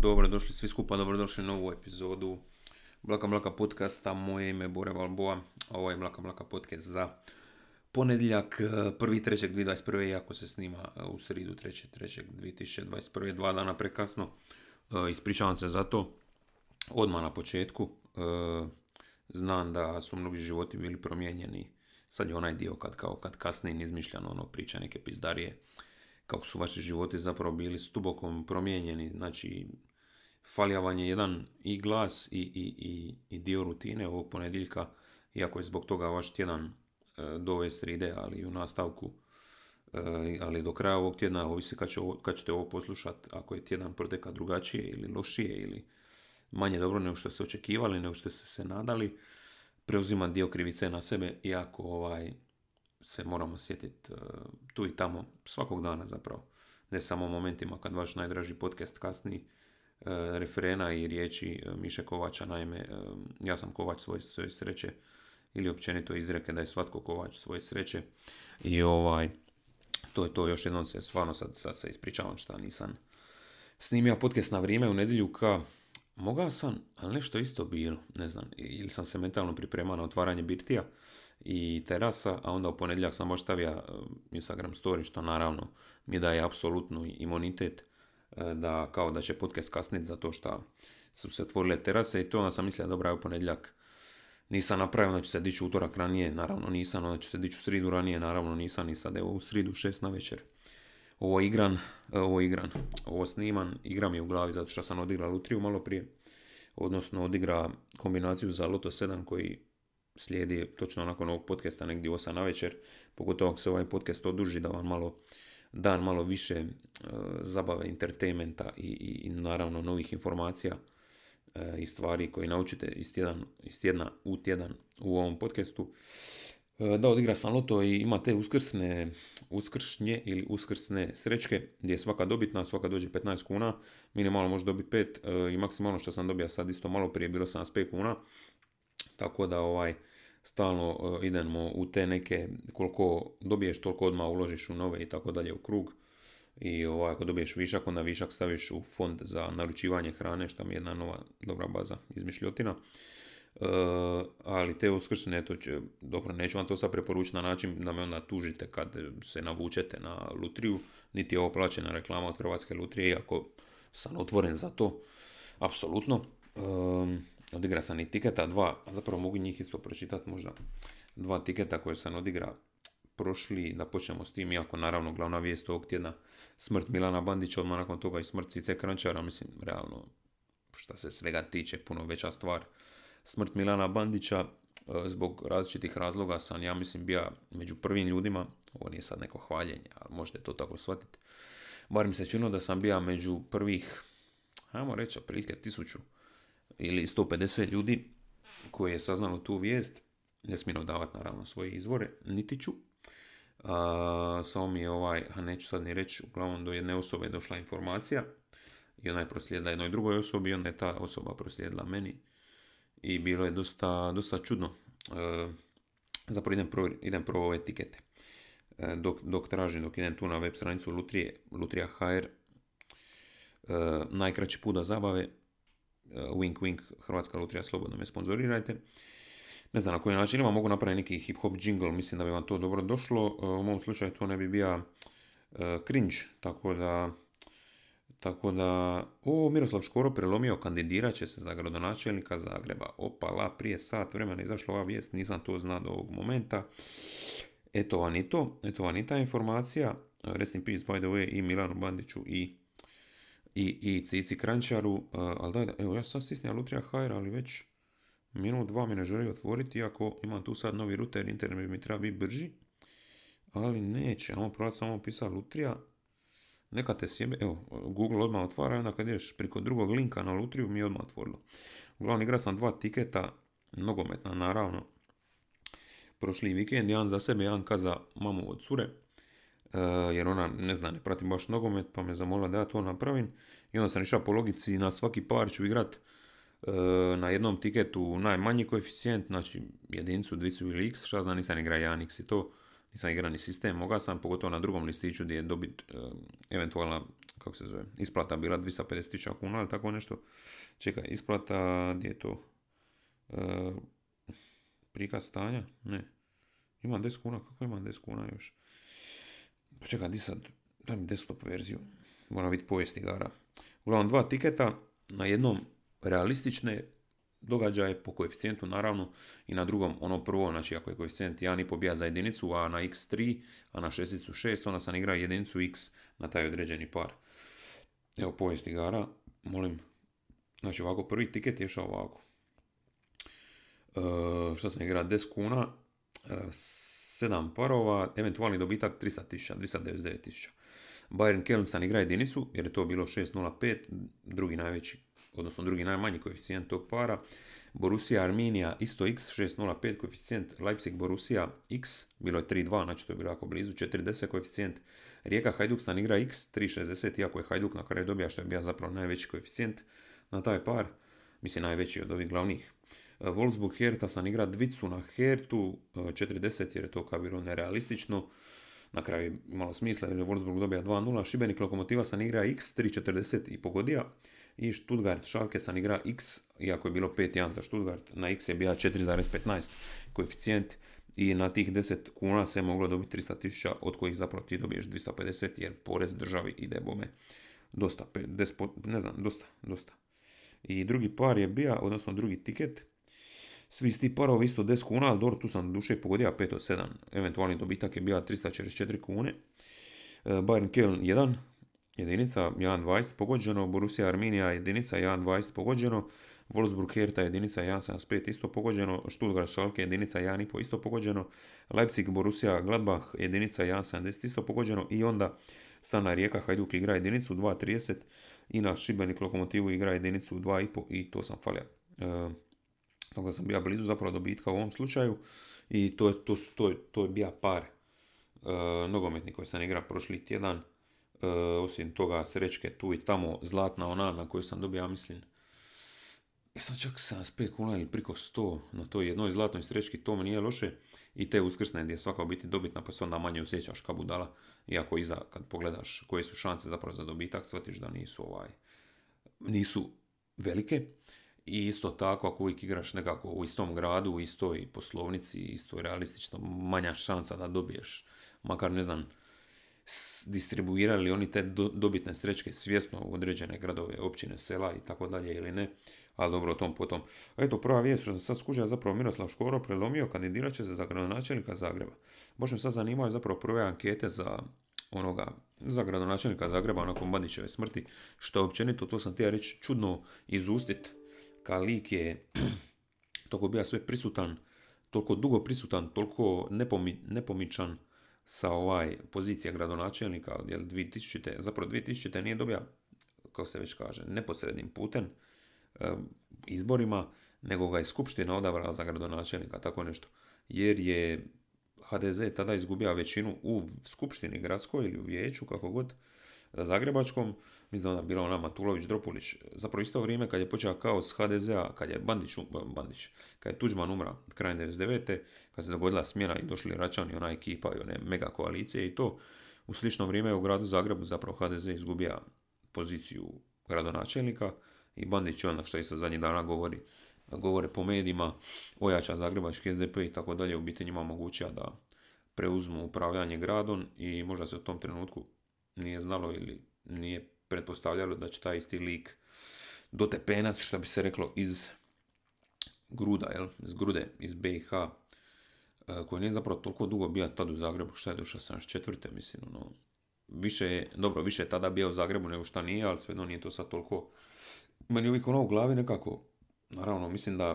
Dobrodošli svi skupa, dobrodošli na novu epizodu Blaka Blaka podcasta. Moje ime je Bore Valboa, a ovo je Blaka Blaka podcast za ponedjeljak 1.3.2021. Iako se snima e, u sridu 3.3.2021. Dva dana prekasno. E, ispričavam se za to. Odmah na početku. Znam da su mnogi životi bili promijenjeni. Sad je onaj dio kad kao kad kasnije izmišljano ono priča neke pizdarije kako su vaši životi zapravo bili stubokom promijenjeni, znači falja je jedan i glas i, i, i, i dio rutine ovog ponedjeljka, iako je zbog toga vaš tjedan e, do ove sride, ali u nastavku, e, ali do kraja ovog tjedna, ovisi kad, će kad ćete ovo poslušati, ako je tjedan proteka drugačije ili lošije ili manje dobro nego što ste očekivali, nego što ste se nadali, preuzima dio krivice na sebe, iako ovaj, se moramo sjetiti uh, tu i tamo, svakog dana zapravo. Ne samo u momentima kad vaš najdraži podcast kasni, uh, referena i riječi uh, Miše Kovača, naime, ja sam Kovač svoje, svoje sreće, ili općenito izreke da je svatko Kovač svoje sreće. I ovaj, to je to, još jednom se stvarno sad, sad se ispričavam šta nisam snimio podcast na vrijeme u nedjelju ka mogao sam, ali nešto isto bilo, ne znam, ili sam se mentalno pripremao na otvaranje birtija, i terasa, a onda u ponedjeljak sam baš stavio e, Instagram story, što naravno mi daje apsolutnu imunitet e, da kao da će podcast kasniti zato što su se otvorile terase i to onda sam mislio dobra u ponedjeljak nisam napravio, da će se dići utorak ranije, naravno nisam, onda će se dići u sridu ranije, naravno nisam, ni sad evo u sridu šest na večer. Ovo igran, e, ovo igran, ovo sniman, igram je u glavi zato što sam odigrao Lutriju malo prije, odnosno odigra kombinaciju za Loto 7 koji slijedi točno nakon ovog podcasta negdje 8 na večer, pogotovo ako se ovaj podcast oduži da vam malo dan malo više uh, zabave, entertainmenta i, i, i, naravno novih informacija uh, i stvari koje naučite iz, tjedan, iz tjedna u tjedan u ovom podcastu. Uh, da odigra sam loto i ima te uskrsne, uskršnje ili uskrsne srećke gdje je svaka dobitna, svaka dođe 15 kuna, minimalno može dobiti 5 i maksimalno što sam dobio sad isto malo prije bilo 75 kuna. Tako da ovaj stalno e, idemo u te neke, koliko dobiješ, toliko odmah uložiš u nove i tako dalje u krug. I ovaj, ako dobiješ višak, onda višak staviš u fond za naručivanje hrane, što mi je jedna nova dobra baza izmišljotina. E, ali te uskrsne, to će, dobro, neću vam to sad preporučiti na način da me onda tužite kad se navučete na lutriju, niti je ovo plaćena reklama od Hrvatske lutrije, iako sam otvoren za to, apsolutno. E, odigra sam i tiketa dva, a zapravo mogu njih isto pročitati možda, dva tiketa koje sam odigra prošli, da počnemo s tim, iako naravno glavna vijest ovog tjedna smrt Milana Bandića, odmah nakon toga i smrt Cice Krančara, mislim, realno, šta se svega tiče, puno veća stvar. Smrt Milana Bandića, e, zbog različitih razloga sam, ja mislim, bio među prvim ljudima, ovo nije sad neko hvaljenje, ali možete to tako shvatiti, bar mi se činilo da sam bio među prvih, ajmo reći, otprilike tisuću ili 150 ljudi koji je saznalo tu vijest, ne smijem davati naravno svoje izvore, niti ću. Samo mi je ovaj, a neću sad ni reći, uglavnom do jedne osobe je došla informacija i ona je proslijedila jednoj drugoj osobi i onda je ta osoba proslijedila meni i bilo je dosta, dosta čudno. E, zapravo idem pro, idem pro ove etikete. E, dok, dok tražim, dok idem tu na web stranicu Lutrije, Lutrija HR, e, najkraći put da zabave, wink wink, Hrvatska lutrija, slobodno me sponzorirajte. Ne znam na koji način ima, mogu napraviti neki hip hop jingle, mislim da bi vam to dobro došlo. Uh, u mom slučaju to ne bi bio uh, cringe, tako da tako da, o, Miroslav Škoro prelomio, kandidirat će se za gradonačelnika Zagreba. Opala, prije sat vremena izašla ova vijest, nisam to znao do ovog momenta. Eto vam i to, eto vam i ta informacija. Rest in peace, by the way, i Milanu Bandiću i i, i Cici Krančaru, uh, ali daj, evo ja sam stisnija Lutrija HR, ali već minut dva mi ne želi otvoriti, iako imam tu sad novi router, internet bi mi treba biti brži, ali neće, ono provat samo pisati Lutrija, neka te sjebe, evo, Google odmah otvara, onda kad ideš priko drugog linka na Lutriju, mi je odmah otvorilo. Uglavnom igra sam dva tiketa, nogometna naravno, prošli vikend, jedan za sebe, jedan kaza mamu od cure, E, jer ona, ne zna, ne pratim baš nogomet, pa me zamolila da ja to napravim. I onda sam išao po logici, na svaki par ću igrat e, na jednom tiketu najmanji koeficijent, znači jedincu, dvicu ili x, šta znam, nisam igra 1x i to, nisam igrani sistem, mogao sam, pogotovo na drugom listiću gdje je dobit e, eventualna, kako se zove, isplata bila 250.000 kuna ili tako nešto. Čekaj, isplata, gdje je to? E, prikaz stanja? Ne. Imam 10 kuna, kako imam 10 kuna još? Pa čekaj, di sad, daj mi desktop verziju. Moram vidjeti povijest igara. Uglavnom, dva tiketa na jednom realistične događaje po koeficijentu naravno i na drugom ono prvo, znači ako je koeficijent 1,5 bija za jedinicu, a na x3, a na šesticu 6, onda sam igrao jedinicu x na taj određeni par. Evo povijest igara, molim, znači ovako prvi tiket je išao ovako. E, što sam igrao 10 kuna, e, 7 parova, eventualni dobitak 300.000, 299.000. Bayern Keln sam igra jedinicu, jer je to bilo 6.05, drugi najveći odnosno drugi najmanji koeficijent tog para. Borussia Arminija isto x 6.05 koeficijent, Leipzig Borussia x, bilo je 3.2, znači to je bilo jako blizu, 4.10 koeficijent. Rijeka Hajduk stan igra x 3.60, iako je Hajduk na kraju dobija što je bio zapravo najveći koeficijent na taj par, mislim najveći od ovih glavnih. Wolfsburg Hertha sam igra dvicu na Hertu, 40 jer je to kao bilo nerealistično. Na kraju imalo smisla jer je Wolfsburg dobija 2-0, Šibenik Lokomotiva sam igra x 3.40 i pogodija i Stuttgart Schalke sam igra x, iako je bilo 5-1 za Stuttgart, na x je bio 4,15 koeficijent. I na tih 10 kuna se moglo dobiti 300.000 od kojih zapravo ti dobiješ 250 jer porez državi ide bome. Dosta, ne znam, dosta, dosta. I drugi par je bio, odnosno drugi tiket, svi sti parovi isto 10 kuna, ali dobro, tu sam duše pogodio 5 od 7. Eventualni dobitak je bio 344 kune. E, Bayern Keln 1, jedinica 1.20 pogođeno, Borussia Arminija jedinica 1.20 pogođeno, Wolfsburg Hertha jedinica 1.75 isto pogođeno, Stuttgart Schalke jedinica 1.5 isto pogođeno, Leipzig Borussia Gladbach jedinica 1.70 isto pogođeno i onda Stana Rijeka Hajduk igra jedinicu 2.30 i na Šibenik Lokomotivu igra jedinicu 2.5 i to sam falio. E, tako da sam bio blizu zapravo dobitka u ovom slučaju i to je, to, to, to je bio par e, nogometni koji sam igrao prošli tjedan. E, osim toga srećke tu i tamo, zlatna ona na koju sam dobio, ja mislim, sam čak 75 kuna ili priko 100 na toj jednoj zlatnoj srećki, to mi nije loše. I te uskrsne gdje je svaka biti dobitna, pa se onda manje osjećaš kao budala. Iako iza, kad pogledaš koje su šanse zapravo za dobitak, shvatiš da nisu ovaj, nisu velike. I isto tako, ako uvijek igraš nekako u istom gradu, u istoj poslovnici, istoj realistično, manja šansa da dobiješ, makar ne znam, distribuirali oni te dobitne srećke svjesno u određene gradove, općine, sela i tako dalje ili ne, ali dobro o tom potom. Eto, prva vijest što sam sad skuđa zapravo Miroslav Škoro prelomio, kandidirat će se za gradonačelnika Zagreba. Baš me sad zanimaju zapravo prve ankete za onoga, za gradonačelnika Zagreba nakon Bandićeve smrti, što općenito, to sam htio reći, čudno izustit, ka lik je toliko bio sve prisutan, toliko dugo prisutan, toliko nepomi, nepomičan, sa ovaj pozicija gradonačelnika, jel 2000. zapravo 2000. nije dobio, kako se već kaže, neposrednim putem izborima, nego ga je skupština odabrala za gradonačelnika, tako nešto. Jer je HDZ tada izgubio većinu u skupštini gradskoj ili u vijeću, kako god, Zagrebačkom, mislim da ona bila ona Matulović Dropulić, zapravo isto vrijeme kad je počeo kaos HDZ-a, kad je Bandić, Bandić, kad je Tuđman umra krajem 99. kad se dogodila smjena i došli Račani, ona ekipa i one mega koalicije i to, u slično vrijeme u gradu Zagrebu zapravo HDZ izgubija poziciju gradonačelnika i Bandić je ono što isto zadnjih dana govori, govore po medijima, ojača zagrebački SDP i tako dalje, u biti njima omogućava da preuzmu upravljanje gradom i možda se u tom trenutku nije znalo ili nije pretpostavljalo da će taj isti lik dotepenac, što bi se reklo, iz gruda, jel? iz grude, iz BiH, e, koji nije zapravo toliko dugo bio tad u Zagrebu, šta je došao 74. mislim, ono, više je, dobro, više je tada bio u Zagrebu nego šta nije, ali svejedno nije to sad toliko, meni uvijek ono u glavi nekako, naravno, mislim da,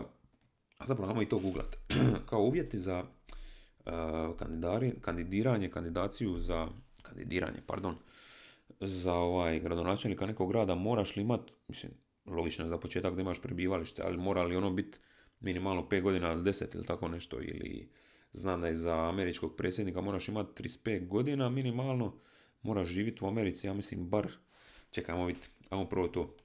a zapravo namo i to googlat, kao uvjeti za uh, kandidiranje, kandidaciju za, kandidiranje, pardon, za ovaj gradonačelnika nekog grada moraš li imat, mislim, logično za početak da imaš prebivalište, ali mora li ono biti minimalno 5 godina ili 10 ili tako nešto, ili znam da je za američkog predsjednika moraš imati 35 godina minimalno, moraš živjeti u Americi, ja mislim bar, čekajmo vidjeti, ajmo prvo to,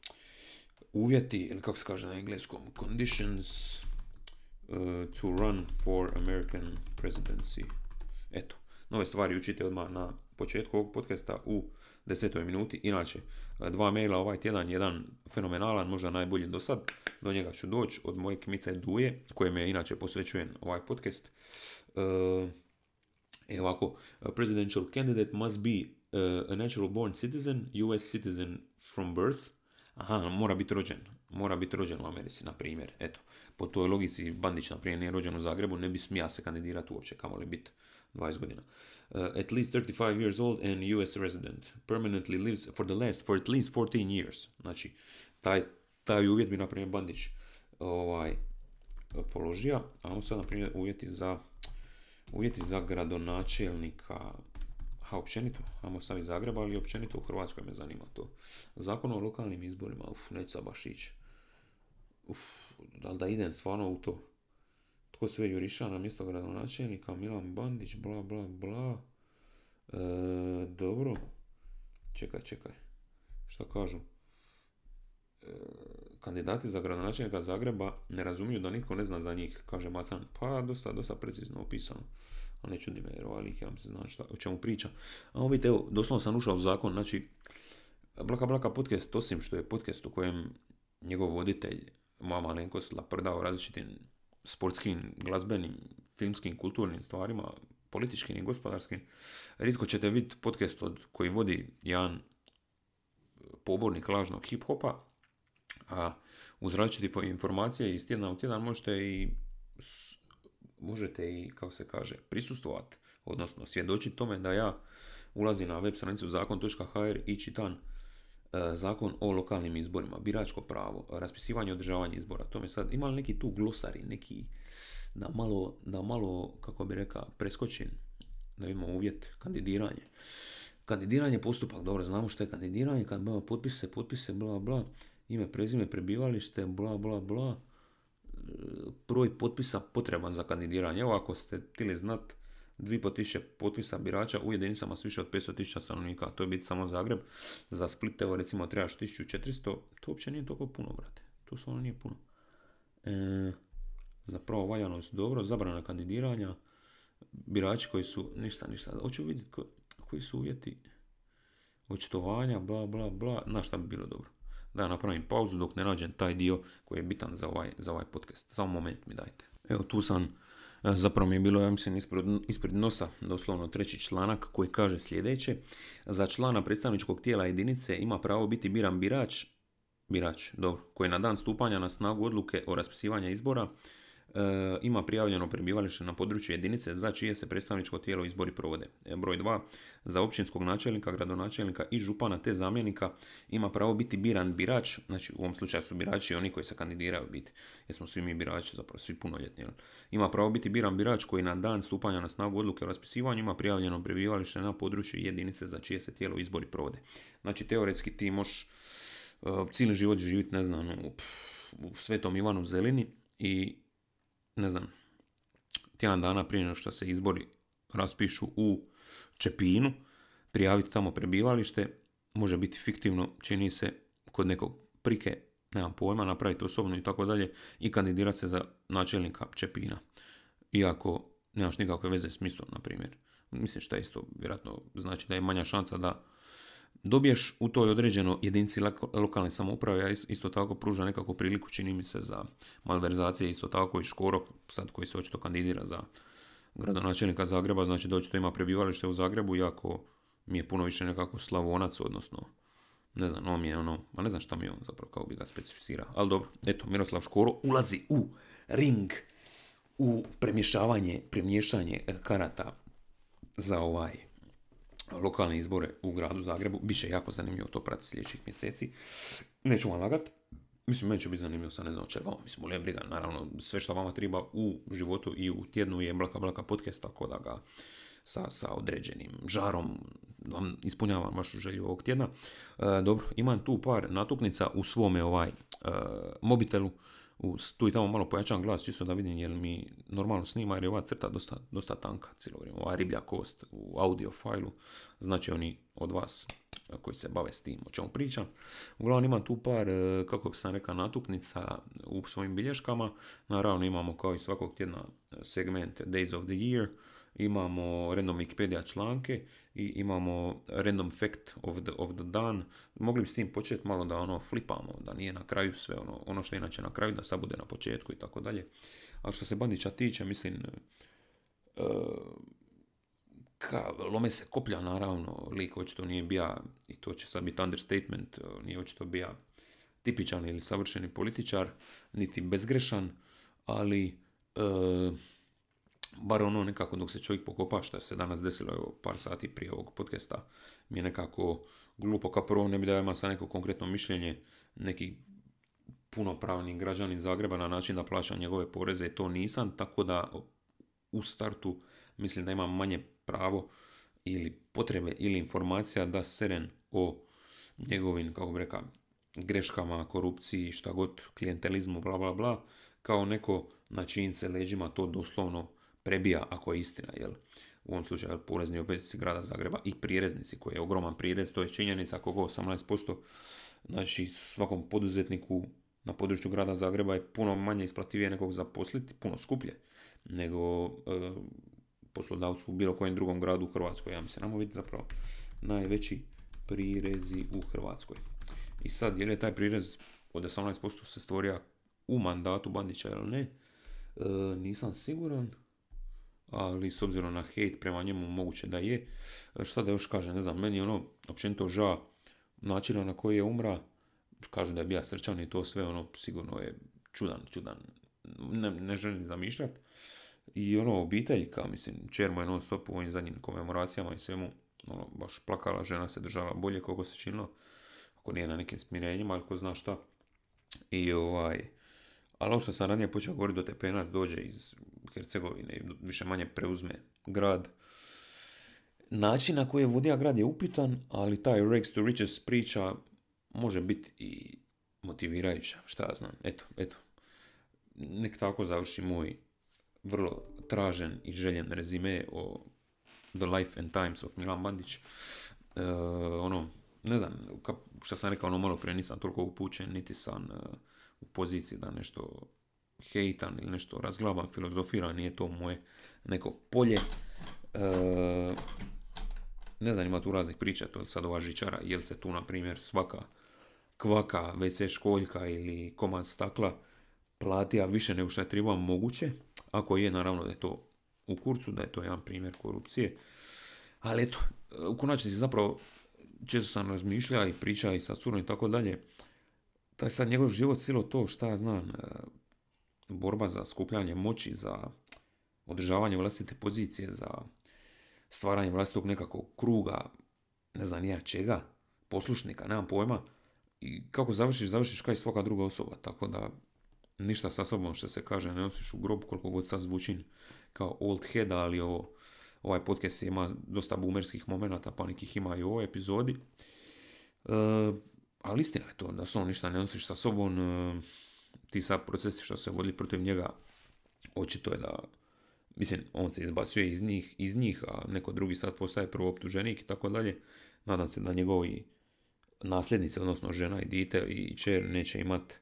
uvjeti, ili kako se kaže na engleskom, conditions uh, to run for American presidency. Eto, nove stvari učite odmah na početku ovog podcasta u desetoj minuti. Inače, dva maila ovaj tjedan, jedan fenomenalan, možda najbolji do sad. Do njega ću doći od moje kmice Duje, kojem je inače posvećujem ovaj podcast. E ovako, presidential candidate must be a natural born citizen, US citizen from birth. Aha, mora biti rođen. Mora biti rođen u Americi, na primjer. Eto, po toj logici Bandić, na primjer, nije rođen u Zagrebu, ne bi smija se kandidirati uopće, kamo li biti 20 godina. Uh, at least 35 years old and US resident. Permanently lives for the last, for at least 14 years. Znači, taj, taj uvjet bi, na primjer, Bandić ovaj, položio. A sad, na primjer, uvjeti za, uvjeti za gradonačelnika, a općenito, ajmo staviti Zagreba, ali općenito u Hrvatskoj me zanima to. Zakon o lokalnim izborima, uf, neću sad baš ići. Uf, da li da idem stvarno u to? Tko sve juriša na mjesto gradonačelnika, Milan Bandić, bla bla bla. E, dobro. Čekaj, čekaj. Šta kažu? E, kandidati za gradonačelnika Zagreba ne razumiju da nitko ne zna za njih, kaže Macan. Pa, dosta, dosta precizno opisano. Ali ne čudi me, jer ovaj lik, ja se zna šta, o čemu priča. A vidite, evo, doslovno sam ušao u zakon, znači, Blaka Blaka podcast, osim što je podcast u kojem njegov voditelj, moja malenkost, laprdao različitim sportskim, glazbenim, filmskim, kulturnim stvarima, političkim i gospodarskim, rijetko ćete vidjeti podcast od koji vodi jedan pobornik lažnog hip-hopa, a uz različite informacije iz tjedna u tjedan možete i možete i, kako se kaže, prisustovati, odnosno svjedočiti tome da ja ulazim na web stranicu zakon.hr i čitam e, zakon o lokalnim izborima, biračko pravo, raspisivanje i održavanje izbora. To mi sad, ima li neki tu glosari, neki da malo, da malo kako bi rekao, preskočim, da imamo uvjet kandidiranje. Kandidiranje postupak, dobro, znamo što je kandidiranje, kad imamo potpise, potpise, bla, bla, ime, prezime, prebivalište, bla, bla, bla, broj potpisa potreban za kandidiranje. Evo ako ste htjeli znat 2500 potpisa birača u jedinicama s više od 500.000 stanovnika, to je biti samo Zagreb. Za Split, evo recimo trebaš 1400, to uopće nije toliko puno, brate. To stvarno nije puno. E, za valjanost dobro, zabrana kandidiranja, birači koji su, ništa, ništa, hoću vidjeti koji su uvjeti očitovanja, bla, bla, bla, na šta bi bilo dobro. Da napravim pauzu dok ne nađem taj dio koji je bitan za ovaj, za ovaj podcast. Samo moment mi dajte. Evo tu sam, zapravo mi je bilo, ja ispred, ispred nosa, doslovno treći članak koji kaže sljedeće. Za člana predstavničkog tijela jedinice ima pravo biti biran birač, birač, dobro, koji na dan stupanja na snagu odluke o raspisivanju izbora ima prijavljeno prebivalište na području jedinice za čije se predstavničko tijelo izbori provode. E, broj 2. Za općinskog načelnika, gradonačelnika i župana te zamjenika ima pravo biti biran birač, znači u ovom slučaju su birači oni koji se kandidiraju biti, jer smo svi mi birači, zapravo svi punoljetni. Ima pravo biti biran birač koji na dan stupanja na snagu odluke o raspisivanju ima prijavljeno prebivalište na području jedinice za čije se tijelo izbori provode. Znači teoretski ti možeš uh, cijeli život živjeti, ne znam, u, u Svetom Ivanu Zelini i ne znam, tjedan dana prije nego što se izbori raspišu u Čepinu, prijaviti tamo prebivalište, može biti fiktivno, čini se, kod nekog prike, nemam pojma, napraviti osobno i tako dalje, i kandidirati se za načelnika Čepina. Iako nemaš nikakve veze s mislom, na primjer. Mislim što isto vjerojatno znači da je manja šansa da dobiješ u toj određeno jedinici lokalne samouprave, a isto tako pruža nekako priliku, čini mi se, za malverzacije, isto tako i Škoro, sad koji se očito kandidira za gradonačelnika Zagreba, znači da očito ima prebivalište u Zagrebu, iako mi je puno više nekako slavonac, odnosno, ne znam, on mi je ono, ma ne znam šta mi je on zapravo, kao bi ga specificira, ali dobro, eto, Miroslav Škoro ulazi u ring, u premješavanje, premješanje karata za ovaj lokalne izbore u gradu Zagrebu. Biće jako zanimljivo to pratiti sljedećih mjeseci. Neću vam lagat. Mislim, meni će biti zanimljivo sa ne znam čega. Mislim, u briga, naravno, sve što vama treba u životu i u tjednu je Blaka Blaka podcast, tako da ga sa, sa određenim žarom vam ispunjavam vašu želju ovog tjedna. E, dobro, imam tu par natuknica u svome ovaj e, mobitelu u, tu i tamo malo pojačan glas čisto da vidim jel mi normalno snima jer je ova crta dosta, dosta tanka cijelo vrijeme, ova riblja kost u audio fajlu, znači oni od vas koji se bave s tim o čemu pričam. Uglavnom imam tu par, e, kako bi sam rekao, natuknica u svojim bilješkama. Naravno imamo kao i svakog tjedna segment Days of the Year imamo random Wikipedia članke i imamo random fact of the, of the dan. Mogli bi s tim početi malo da ono flipamo, da nije na kraju sve ono, ono što je inače na kraju, da sad bude na početku i tako dalje. Ali što se Bandića tiče, mislim, uh, ka, lome se koplja naravno, lik očito nije bija, i to će sad biti understatement, nije očito bija tipičan ili savršeni političar, niti bezgrešan, ali e, bar ono nekako dok se čovjek pokopa što se danas desilo evo, par sati prije ovog podcasta mi je nekako glupo kao prvo ne bi da ima sa neko konkretno mišljenje neki punopravni građanin Zagreba na način da plaća njegove poreze to nisam tako da u startu mislim da imam manje pravo ili potrebe ili informacija da seren o njegovim, kako bi rekao, greškama, korupciji, šta god, klijentelizmu, bla bla bla, kao neko na čijim se leđima to doslovno prebija ako je istina, jel? U ovom slučaju porezni obveznici grada Zagreba i prireznici koji je ogroman prirez, to je činjenica koliko 18%, znači svakom poduzetniku na području grada Zagreba je puno manje isplativije nekog zaposliti, puno skuplje nego e, poslodavcu u bilo kojem drugom gradu u Hrvatskoj. Ja mislim, namo vidjeti zapravo najveći prirezi u Hrvatskoj. I sad, je li taj prirez od 18% se stvorio u mandatu Bandića ili ne, e, nisam siguran, ali s obzirom na hejt prema njemu moguće da je. Šta da još kažem, ne znam, meni je ono općenito ža načina na koji je umra, kažu da je bio srčan i to sve, ono, sigurno je čudan, čudan, ne, ne želim zamišljati. I ono, obitelj, kao mislim, čer mu je non stop u ovim zadnjim komemoracijama i svemu, ono, baš plakala, žena se držala bolje koliko se činilo, ako nije na nekim smirenjima, ali ko zna šta. I ovaj, ali ovo što sam ranije počeo govoriti, do Tepenac dođe iz Hercegovine i više manje preuzme grad. Način na koji je vodio grad je upitan, ali taj Rex to Riches priča može biti i motivirajuća, šta ja znam. Eto, eto. Nek tako završi moj vrlo tražen i željen rezime o The Life and Times of Milan Bandić. E, ono, ne znam, ka, što sam rekao ono malo prije, nisam toliko upućen, niti sam e, u poziciji da nešto hejtan ili nešto razglaban, filozofiran, nije to moje neko polje. E, ne znam, ima tu raznih priča, to je sad ova žičara, jel se tu, na primjer, svaka kvaka, WC školjka ili komad stakla platija više nego što je treba moguće, ako je naravno da je to u kurcu, da je to jedan primjer korupcije. Ali eto, u konačnici zapravo često sam razmišljao i pričao i sa curom i tako dalje. Taj sad njegov život cijelo to šta ja znam, borba za skupljanje moći, za održavanje vlastite pozicije, za stvaranje vlastitog nekakvog kruga, ne znam nija čega, poslušnika, nemam pojma. I kako završiš, završiš kao i svaka druga osoba. Tako da ništa sa sobom što se kaže ne nosiš u grob koliko god sad zvučim kao old head, ali ovo, ovaj podcast ima dosta boomerskih momenata, pa nekih ima i u ovoj epizodi. E, ali istina je to, da ništa ne nosiš sa sobom, e, ti sad procesi što se vodi protiv njega, očito je da, mislim, on se izbacuje iz njih, iz njih a neko drugi sad postaje prvo optuženik i tako dalje. Nadam se da njegovi nasljednici, odnosno žena i dite i čer neće imati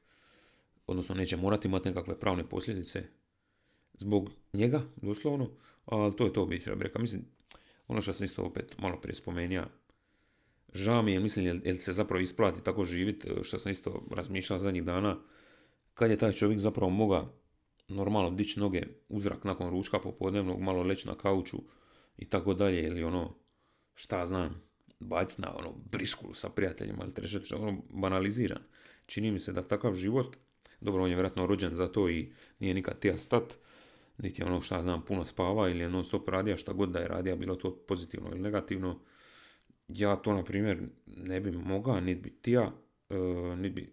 odnosno neće morati imati nekakve pravne posljedice zbog njega, doslovno, ali to je to reka. Mislim, ono što sam isto opet malo prije spomenuo, žao mi je, mislim, jel, se zapravo isplati tako živjeti, što sam isto razmišljao zadnjih dana, kad je taj čovjek zapravo moga normalno dići noge u zrak nakon ručka popodnevnog, malo leći na kauču i tako dalje, ili ono, šta znam, baciti na ono briskulu sa prijateljima ili trećeti, ono banaliziran. Čini mi se da takav život dobro, on je vjerojatno rođen za to i nije nikad tija stat, niti ono šta znam puno spava ili je non stop radija šta god da je radija, bilo to pozitivno ili negativno. Ja to, na primjer, ne bi mogao, niti bi tija, uh, niti bi,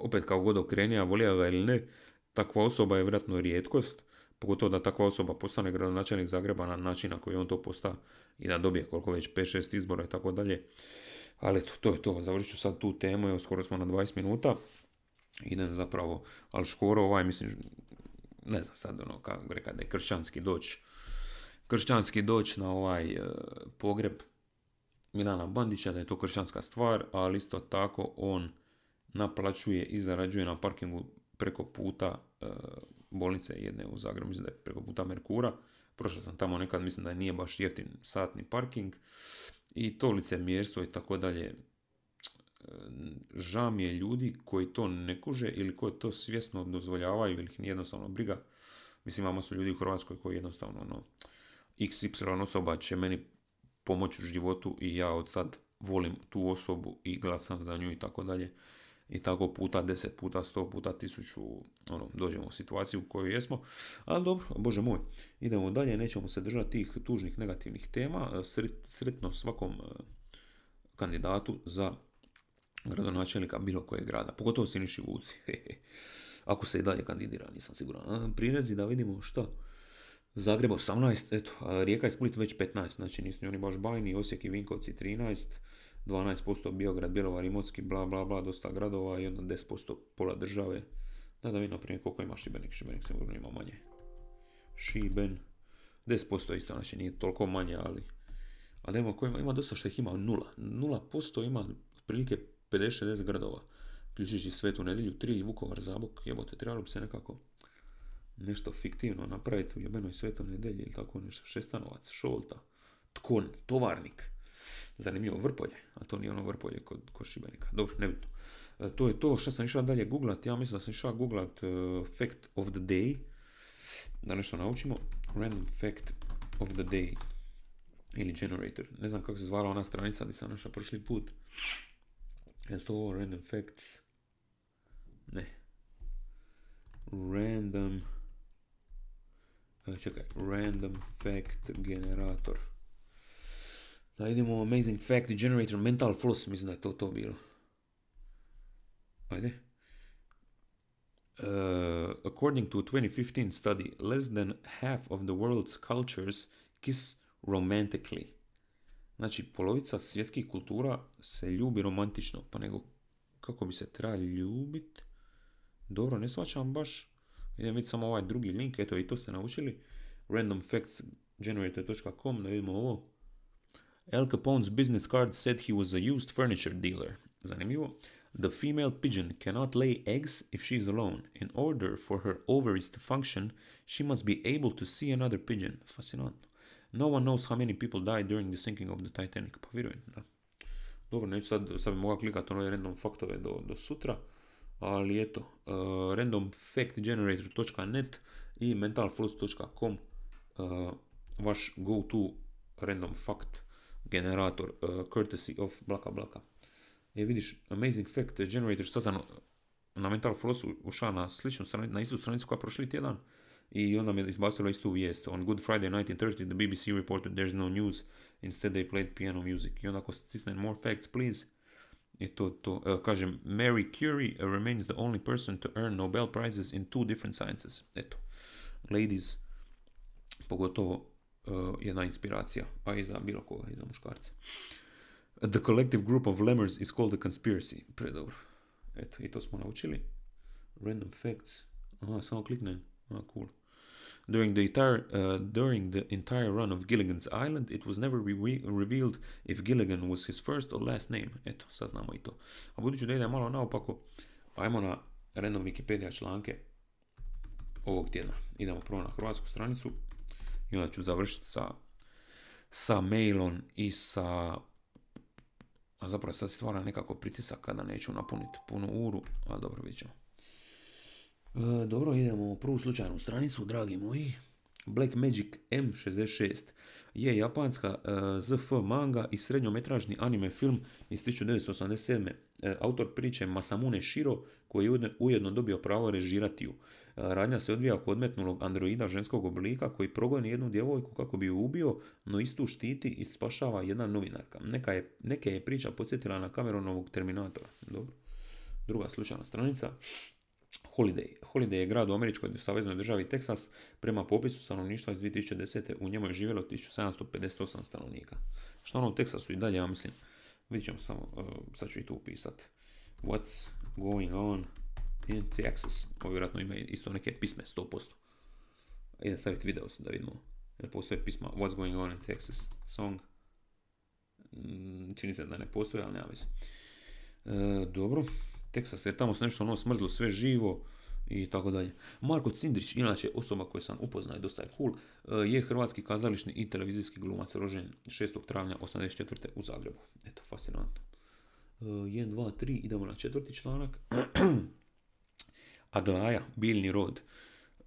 opet kao god okrenija, volio ga ili ne, takva osoba je vjerojatno rijetkost, pogotovo da takva osoba postane gradonačelnik Zagreba na način na koji on to posta i da dobije koliko već 5-6 izbora i tako dalje. Ali to, to je to, završit ću sad tu temu, evo skoro smo na 20 minuta idem zapravo, ali škoro ovaj, mislim, ne znam sad ono, kako bi rekao, da je kršćanski doć, kršćanski doć na ovaj e, pogreb Milana Bandića, da je to kršćanska stvar, ali isto tako on naplaćuje i zarađuje na parkingu preko puta e, bolnice jedne u Zagrebu, mislim da je preko puta Merkura, prošao sam tamo nekad, mislim da nije baš jeftin satni parking i to licemjerstvo i tako dalje. Žao mi je ljudi koji to ne kuže ili koji to svjesno dozvoljavaju ili ih jednostavno briga. Mislim, imamo su ljudi u Hrvatskoj koji jednostavno ono, XY osoba će meni pomoći u životu i ja od sad volim tu osobu i glasam za nju i tako dalje. I tako puta deset puta, sto puta, tisuću, ono, dođemo u situaciju u kojoj jesmo. Ali dobro, bože moj, idemo dalje, nećemo se držati tih tužnih negativnih tema. Sretno svakom e, kandidatu za gradonačelnika bilo kojeg grada, pogotovo Siniši Vuci. Ako se i dalje kandidira, nisam siguran. Prirezi da vidimo što. Zagreb 18, eto, Rijeka i Split već 15, znači nisu oni baš bajni, Osijek i Vinkovci 13, 12% Biograd, Bjelovar, Imotski, bla bla bla, dosta gradova i onda 10% pola države. Da da vidim naprimjer koliko ima Šibenik, Šibenik sigurno ima manje. Šiben, 10% isto, znači nije toliko manje, ali... Ali ima, ima, ima dosta što ih ima nula. 0% ima otprilike 50-60 gradova. Ključići Svetu nedjelju, 3 Vukovar, Zabok, jebote, trebalo bi se nekako nešto fiktivno napraviti u jebenoj Svetoj nedjelji ili tako nešto. Šestanovac, Šolta, Tkon, Tovarnik. Zanimljivo, Vrpolje, a to nije ono Vrpolje kod, kod Šibenika. Dobro, nebitno. E, to je to što sam išao dalje googlat. Ja mislim da sam išao googlat uh, fact of the day. Da nešto naučimo. Random fact of the day. Ili generator. Ne znam kako se zvala ona stranica gdje sam našao prošli put. Je to ovo random facts? Ne. Random... E, čekaj, random fact generator. Da idemo amazing fact generator mental floss, mislim da je to to bilo. Ajde. Uh, according to a 2015 study, less than half of the world's cultures kiss romantically. Znači, polovica svjetskih kultura se ljubi romantično, pa nego kako bi se trebali ljubit. Dobro, ne svačam baš. Idem vidjeti samo ovaj drugi link, eto i to ste naučili. randomfactsgenerator.com, da vidimo ovo. Al Capone's business card said he was a used furniture dealer. Zanimljivo. The female pigeon cannot lay eggs if she is alone. In order for her ovaries to function, she must be able to see another pigeon. Fascinantno. No one knows how many people died during the sinking of the Titanic. Pa vjerujem, da. Dobro, neću sad, sad bi mogao klikati ono random faktove do, do sutra, ali eto, uh, randomfactgenerator.net i mentalfloss.com uh, vaš go-to random fact generator, uh, courtesy of blaka blaka. Je vidiš, Amazing Fact Generator, sad sam na Mental Flossu ušao na sličnu stranicu, na istu stranicu koja prošli tjedan i onda mi je izbacilo istu vijest. On Good Friday 1930 the BBC reported there's no news, instead they played piano music. I onda ako stisnem more facts please, je to to. Uh, kažem, Mary Curie remains the only person to earn Nobel prizes in two different sciences. Eto, ladies, pogotovo uh, jedna inspiracija, a i za bilo koga, i za muškarce. The collective group of lemurs is called a conspiracy. Predobro. Eto, i to smo naučili. Random facts. Aha, samo kliknem. Ah, cool. During the entire uh, during the entire run of Gilligan's Island, it was never re revealed if Gilligan was his first or last name. Eto, saznamo i to. A budući da ide malo naopako, ajmo na random Wikipedia članke ovog tjedna. Idemo prvo na hrvatsku stranicu i onda ću završiti sa, sa mailom i sa a zapravo sad stvara nekako pritisak kada neću napuniti punu uru, ali dobro vidjet ćemo. E, dobro, idemo u prvu slučajnu stranicu, dragi moji. Black Magic M66 je japanska e, ZF manga i srednjometražni anime film iz 1987. Uh, autor priče Masamune Shiro koji je ujedno dobio pravo režirati ju. Uh, radnja se odvija kod odmetnulog androida ženskog oblika koji progoni jednu djevojku kako bi ju ubio, no istu štiti i spašava jedna novinarka. Neka je, neke je priča podsjetila na Cameronovog Terminatora. Dobro. Druga slučajna stranica. Holiday. Holiday je grad u američkoj saveznoj državi Teksas. Prema popisu stanovništva iz 2010. u njemu je živjelo 1758 stanovnika. Što ono u Teksasu i dalje, ja mislim, vidjet ćemo samo, uh, sad ću i tu upisati. What's going on in Texas? Ovo vjerojatno ima isto neke pisme, 100%. Idem staviti video da vidimo. Jer postoje pisma What's going on in Texas song. Mm, čini se da ne postoji, ali nema veze. E, dobro. Texas, jer tamo se nešto ono smrzlo sve živo i tako dalje. Marko Cindrić, inače osoba koju sam upoznao i dosta je cool, e, je hrvatski kazališni i televizijski glumac rođen 6. travnja 84. u Zagrebu. Eto, fascinantno. 1, 2, 3, idemo na četvrti članak. Aglaja, biljni rod.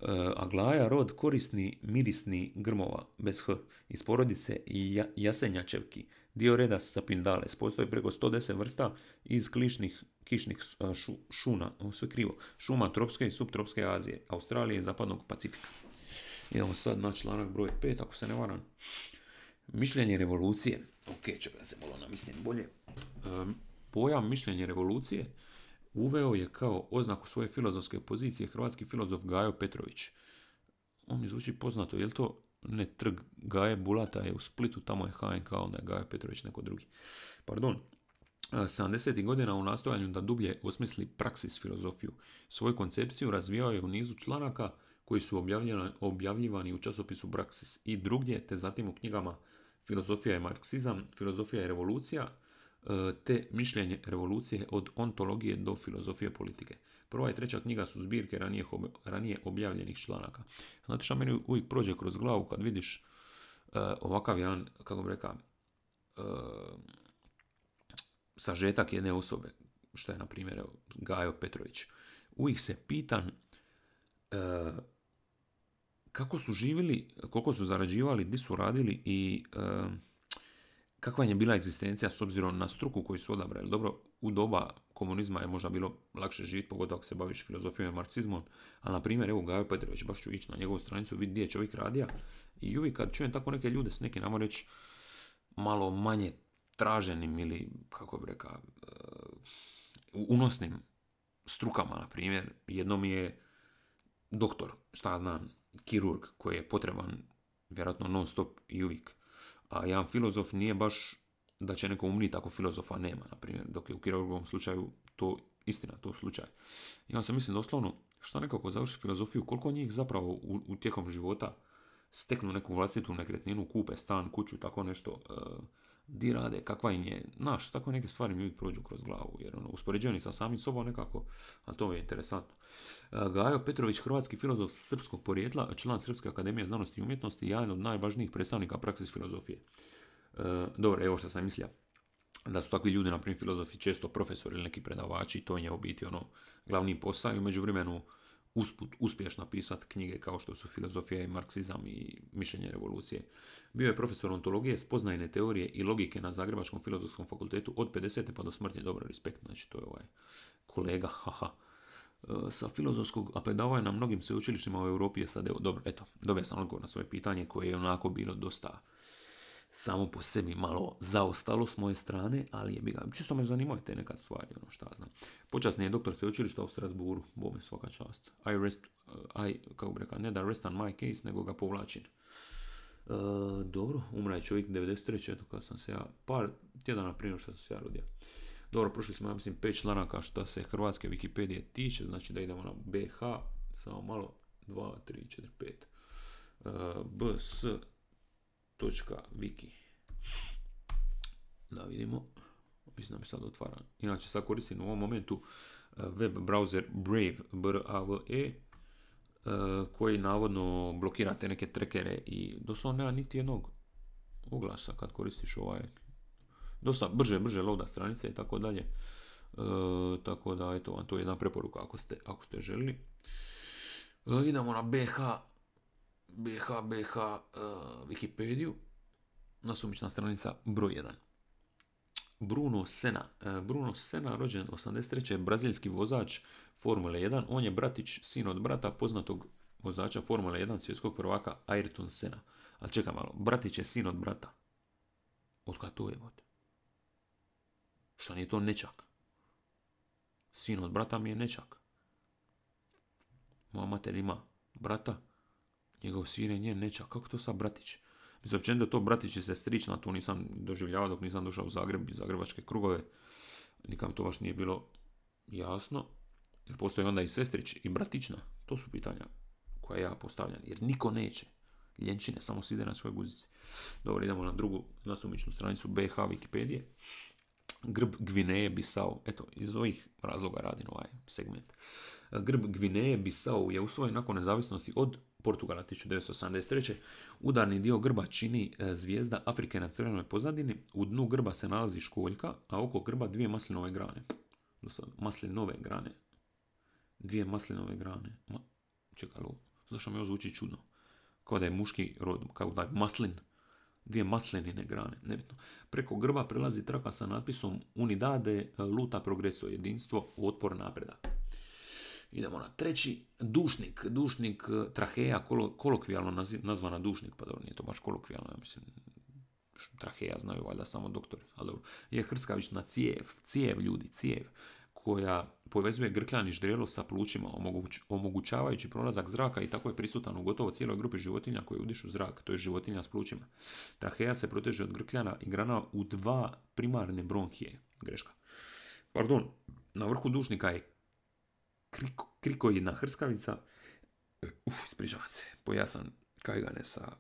Uh, Aglaja, rod korisni, mirisni grmova, bez h, iz porodice ja, jasenjačevki, dio reda sapindales. Postoji preko 110 vrsta iz klišnih, kišnih šu, šuna, sve krivo, šuma tropske i subtropske Azije, Australije i zapadnog Pacifika. Idemo sad na članak broj 5, ako se ne varam. Mišljenje revolucije. Ok, čekaj se malo namislim bolje. Pojam mišljenje revolucije uveo je kao oznaku svoje filozofske pozicije hrvatski filozof Gajo Petrović. On mi zvuči poznato, je li to ne trg Gaje Bulata je u Splitu, tamo je HNK, onda je Gajo Petrović neko drugi. Pardon, 70. godina u nastojanju da dublje osmisli praksis filozofiju. Svoju koncepciju razvijao je u nizu članaka koji su objavljivani u časopisu Praksis i drugdje, te zatim u knjigama Filozofija je marksizam, Filozofija je revolucija, E, te mišljenje revolucije od ontologije do filozofije politike. Prva i treća knjiga su zbirke ranije, objavljenih članaka. Znate što meni uvijek prođe kroz glavu kad vidiš uh, ovakav jedan, kako bi rekao, uh, sažetak jedne osobe, što je na primjer Gajo Petrović. Uvijek se pitan uh, kako su živjeli, koliko su zarađivali, di su radili i kakva je bila egzistencija s obzirom na struku koju su odabrali. Dobro, u doba komunizma je možda bilo lakše živjeti, pogotovo ako se baviš filozofijom i marksizmom, ali na primjer, evo Gajo Petrović, baš ću ići na njegovu stranicu, vidi gdje je čovjek radija i uvijek kad čujem tako neke ljude s nekim, namo reći, malo manje traženim ili, kako bi rekao, uh, unosnim strukama, na primjer, jednom je doktor, šta ja znam, kirurg koji je potreban vjerojatno non stop i uvijek a jedan filozof nije baš da će neko umriti ako filozofa nema, na primjer, dok je u kirurgovom slučaju to istina, to slučaj. Onda se mislim doslovno, šta nekako završi filozofiju, koliko njih zapravo u, u tijekom života steknu neku vlastitu nekretninu, kupe stan, kuću, tako nešto, uh, di rade, kakva im je, naš, tako neke stvari mi uvijek prođu kroz glavu, jer ono, uspoređeni sa samim sobom nekako, a to je interesantno. Uh, Gajo Petrović, hrvatski filozof srpskog porijekla, član Srpske akademije znanosti i umjetnosti, jedan od najvažnijih predstavnika praksis filozofije. Uh, dobro, evo što sam mislio, da su takvi ljudi, na primjer filozofi, često profesori ili neki predavači, to je u biti ono glavni posao i među vremenu usput uspješno napisati knjige kao što su filozofija i marksizam i mišljenje revolucije. Bio je profesor ontologije, spoznajne teorije i logike na Zagrebačkom filozofskom fakultetu od 50. pa do smrti. Dobro, respekt, znači to je ovaj kolega, haha. E, sa filozofskog, a predavao je na mnogim sveučilištima u Europi je sad, dobro, eto, dobio sam odgovor na svoje pitanje koje je onako bilo dosta samo po sebi malo zaostalo s moje strane, ali je bi ga, čisto me zanimaju te nekad stvari, ono šta znam. Počasni je doktor sveučilišta u Strasburu, bome svaka čast. I rest, uh, I, kako bi rekao, ne da rest on my case, nego ga povlačim. Uh, dobro, umra je čovjek 93. Eto kad sam se ja, par tjedana prije što sam se ja rodio. Dobro, prošli smo, ja mislim, pet članaka što se hrvatske Wikipedije tiče, znači da idemo na BH, samo malo, 2, 3, 4, 5. Uh, B, S, wiki. Da vidimo. Mislim da mi sad otvara. Inače sad koristim u ovom momentu eh, web browser Brave, B-R-A-V-E, eh, koji navodno blokira te neke trekere i doslovno nema niti jednog oglasa kad koristiš ovaj dosta brže, brže loada stranice i tako dalje. Eh, tako da, eto vam to je jedna preporuka ako ste, ako ste želi. idemo na BH BH, BH, uh, Wikipediju, nasumična stranica broj 1. Bruno Sena. Uh, Bruno Sena, rođen 83. brazilski vozač Formule 1. On je bratić, sin od brata poznatog vozača Formule 1 svjetskog prvaka Ayrton Sena. Ali čekaj malo, bratić je sin od brata. Od to je, bot? Šta nije to nečak? Sin od brata mi je nečak. Moja mater ima brata, njegov sin njen neća, kako to sad bratić? Mislim, općenito to bratić se sestrična, to nisam doživljavao dok nisam došao u Zagreb i zagrebačke krugove. Nikam to baš nije bilo jasno. Jer postoji onda i sestrić i bratična. To su pitanja koja ja postavljam. Jer niko neće. Ljenčine, samo side na svojoj guzici. Dobro, idemo na drugu nasumičnu stranicu BH Wikipedije. grb Gvineje Bisao, eto, iz ovih razloga radim ovaj segment. Grb Gvineje Bisao je usvojen nakon nezavisnosti od Portugala 1983. Udarni dio grba čini e, zvijezda Afrike na crvenoj pozadini, u dnu grba se nalazi školjka, a oko grba dvije maslinove grane. Maslinove grane. Dvije maslinove grane. Ma, čekaj, zašto mi ovo zvuči čudno? Kao da je muški rod, kao da je maslin dvije maslenine grane, nebitno. Preko grba prelazi traka sa natpisom Unidade luta progreso, jedinstvo, otpor, napredak. Idemo na treći, dušnik, dušnik, traheja, kolokvijalno nazvana dušnik, pa dobro, nije to baš kolokvijalno, ja mislim, traheja znaju valjda samo doktori, ali dobro, je hrskavična cijev, cijev ljudi, cijev, koja povezuje grkljani ždrijelo sa plućima, omogućavajući prolazak zraka i tako je prisutan u gotovo cijeloj grupi životinja koje udišu zrak, to je životinja s plućima. Traheja se proteže od grkljana i grana u dva primarne bronhije. Greška. Pardon, na vrhu dušnika je kriko, krikoidna hrskavica, uf, ispričavam se, pojasan kajgane sa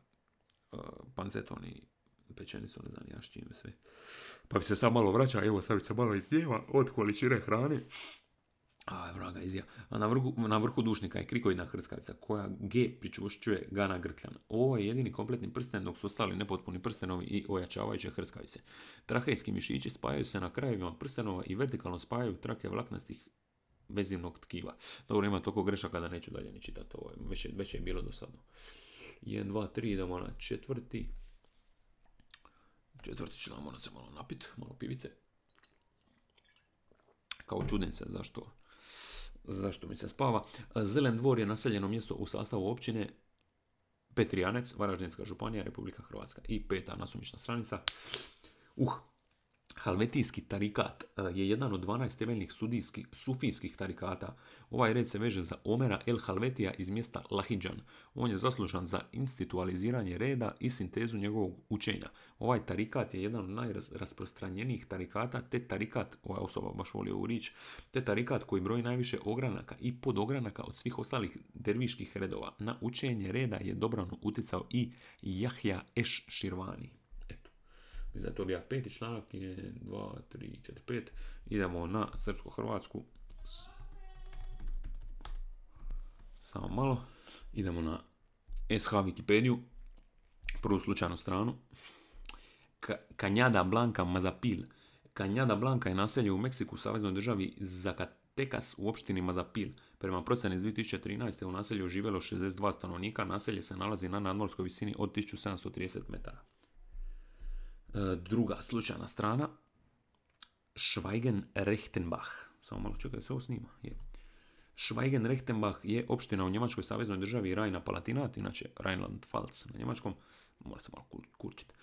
uh, pancetom i pečenicom, ne znam ja s sve. Pa bi se sad malo vraća, evo sad bi se malo izdjeva od količine hrane. A, vraga izja. A na vrhu, na vrhu dušnika je krikoidna hrskavica koja G pričušćuje Gana Grkljan. Ovo je jedini kompletni prsten dok su ostali nepotpuni prstenovi i ojačavajuće hrskavice. Trahejski mišići spajaju se na krajevima prstenova i vertikalno spajaju trake vlaknastih vezivnog tkiva. Dobro, ima toliko grešaka da neću dalje ni čitati ovo. Već je, već je bilo dosadno. 1, 2, 3, idemo na četvrti. Četvrti ću nam se malo napit, malo pivice. Kao čudim se zašto, zašto mi se spava. Zelen dvor je naseljeno mjesto u sastavu općine Petrijanec, Varaždinska županija, Republika Hrvatska. I peta nasumična stranica. Uh, Halvetijski tarikat e, je jedan od 12 temeljnih sudijskih, sufijskih tarikata. Ovaj red se veže za Omera el Halvetija iz mjesta Lahidžan. On je zaslužan za institualiziranje reda i sintezu njegovog učenja. Ovaj tarikat je jedan od najrasprostranjenijih tarikata, te tarikat, ova osoba baš volio u rič, te tarikat koji broji najviše ogranaka i podogranaka od svih ostalih derviških redova. Na učenje reda je dobrano utjecao i Jahja Eš Širvani. Mislim da je to bio peti članak, je 2, 3, 4, 5. Idemo na srpsko-hrvatsku. Samo malo. Idemo na SH Wikipediju. Prvu slučajnu stranu. Kanjada Blanka Mazapil. Kanjada Blanka je naselje u Meksiku, saveznoj državi Zacatecas u opštini Mazapil. Prema procjeni iz 2013. u naselju živjelo 62 stanovnika. Naselje se nalazi na nadmorskoj visini od 1730 metara. E, druga slučajna strana, Schweigen-Rechtenbach. Samo malo čekaj, se ovo snima. Je. Schweigen-Rechtenbach je opština u Njemačkoj saveznoj državi Rajna Palatinat, inače Rheinland-Pfalz na njemačkom. Mora se malo kurčiti.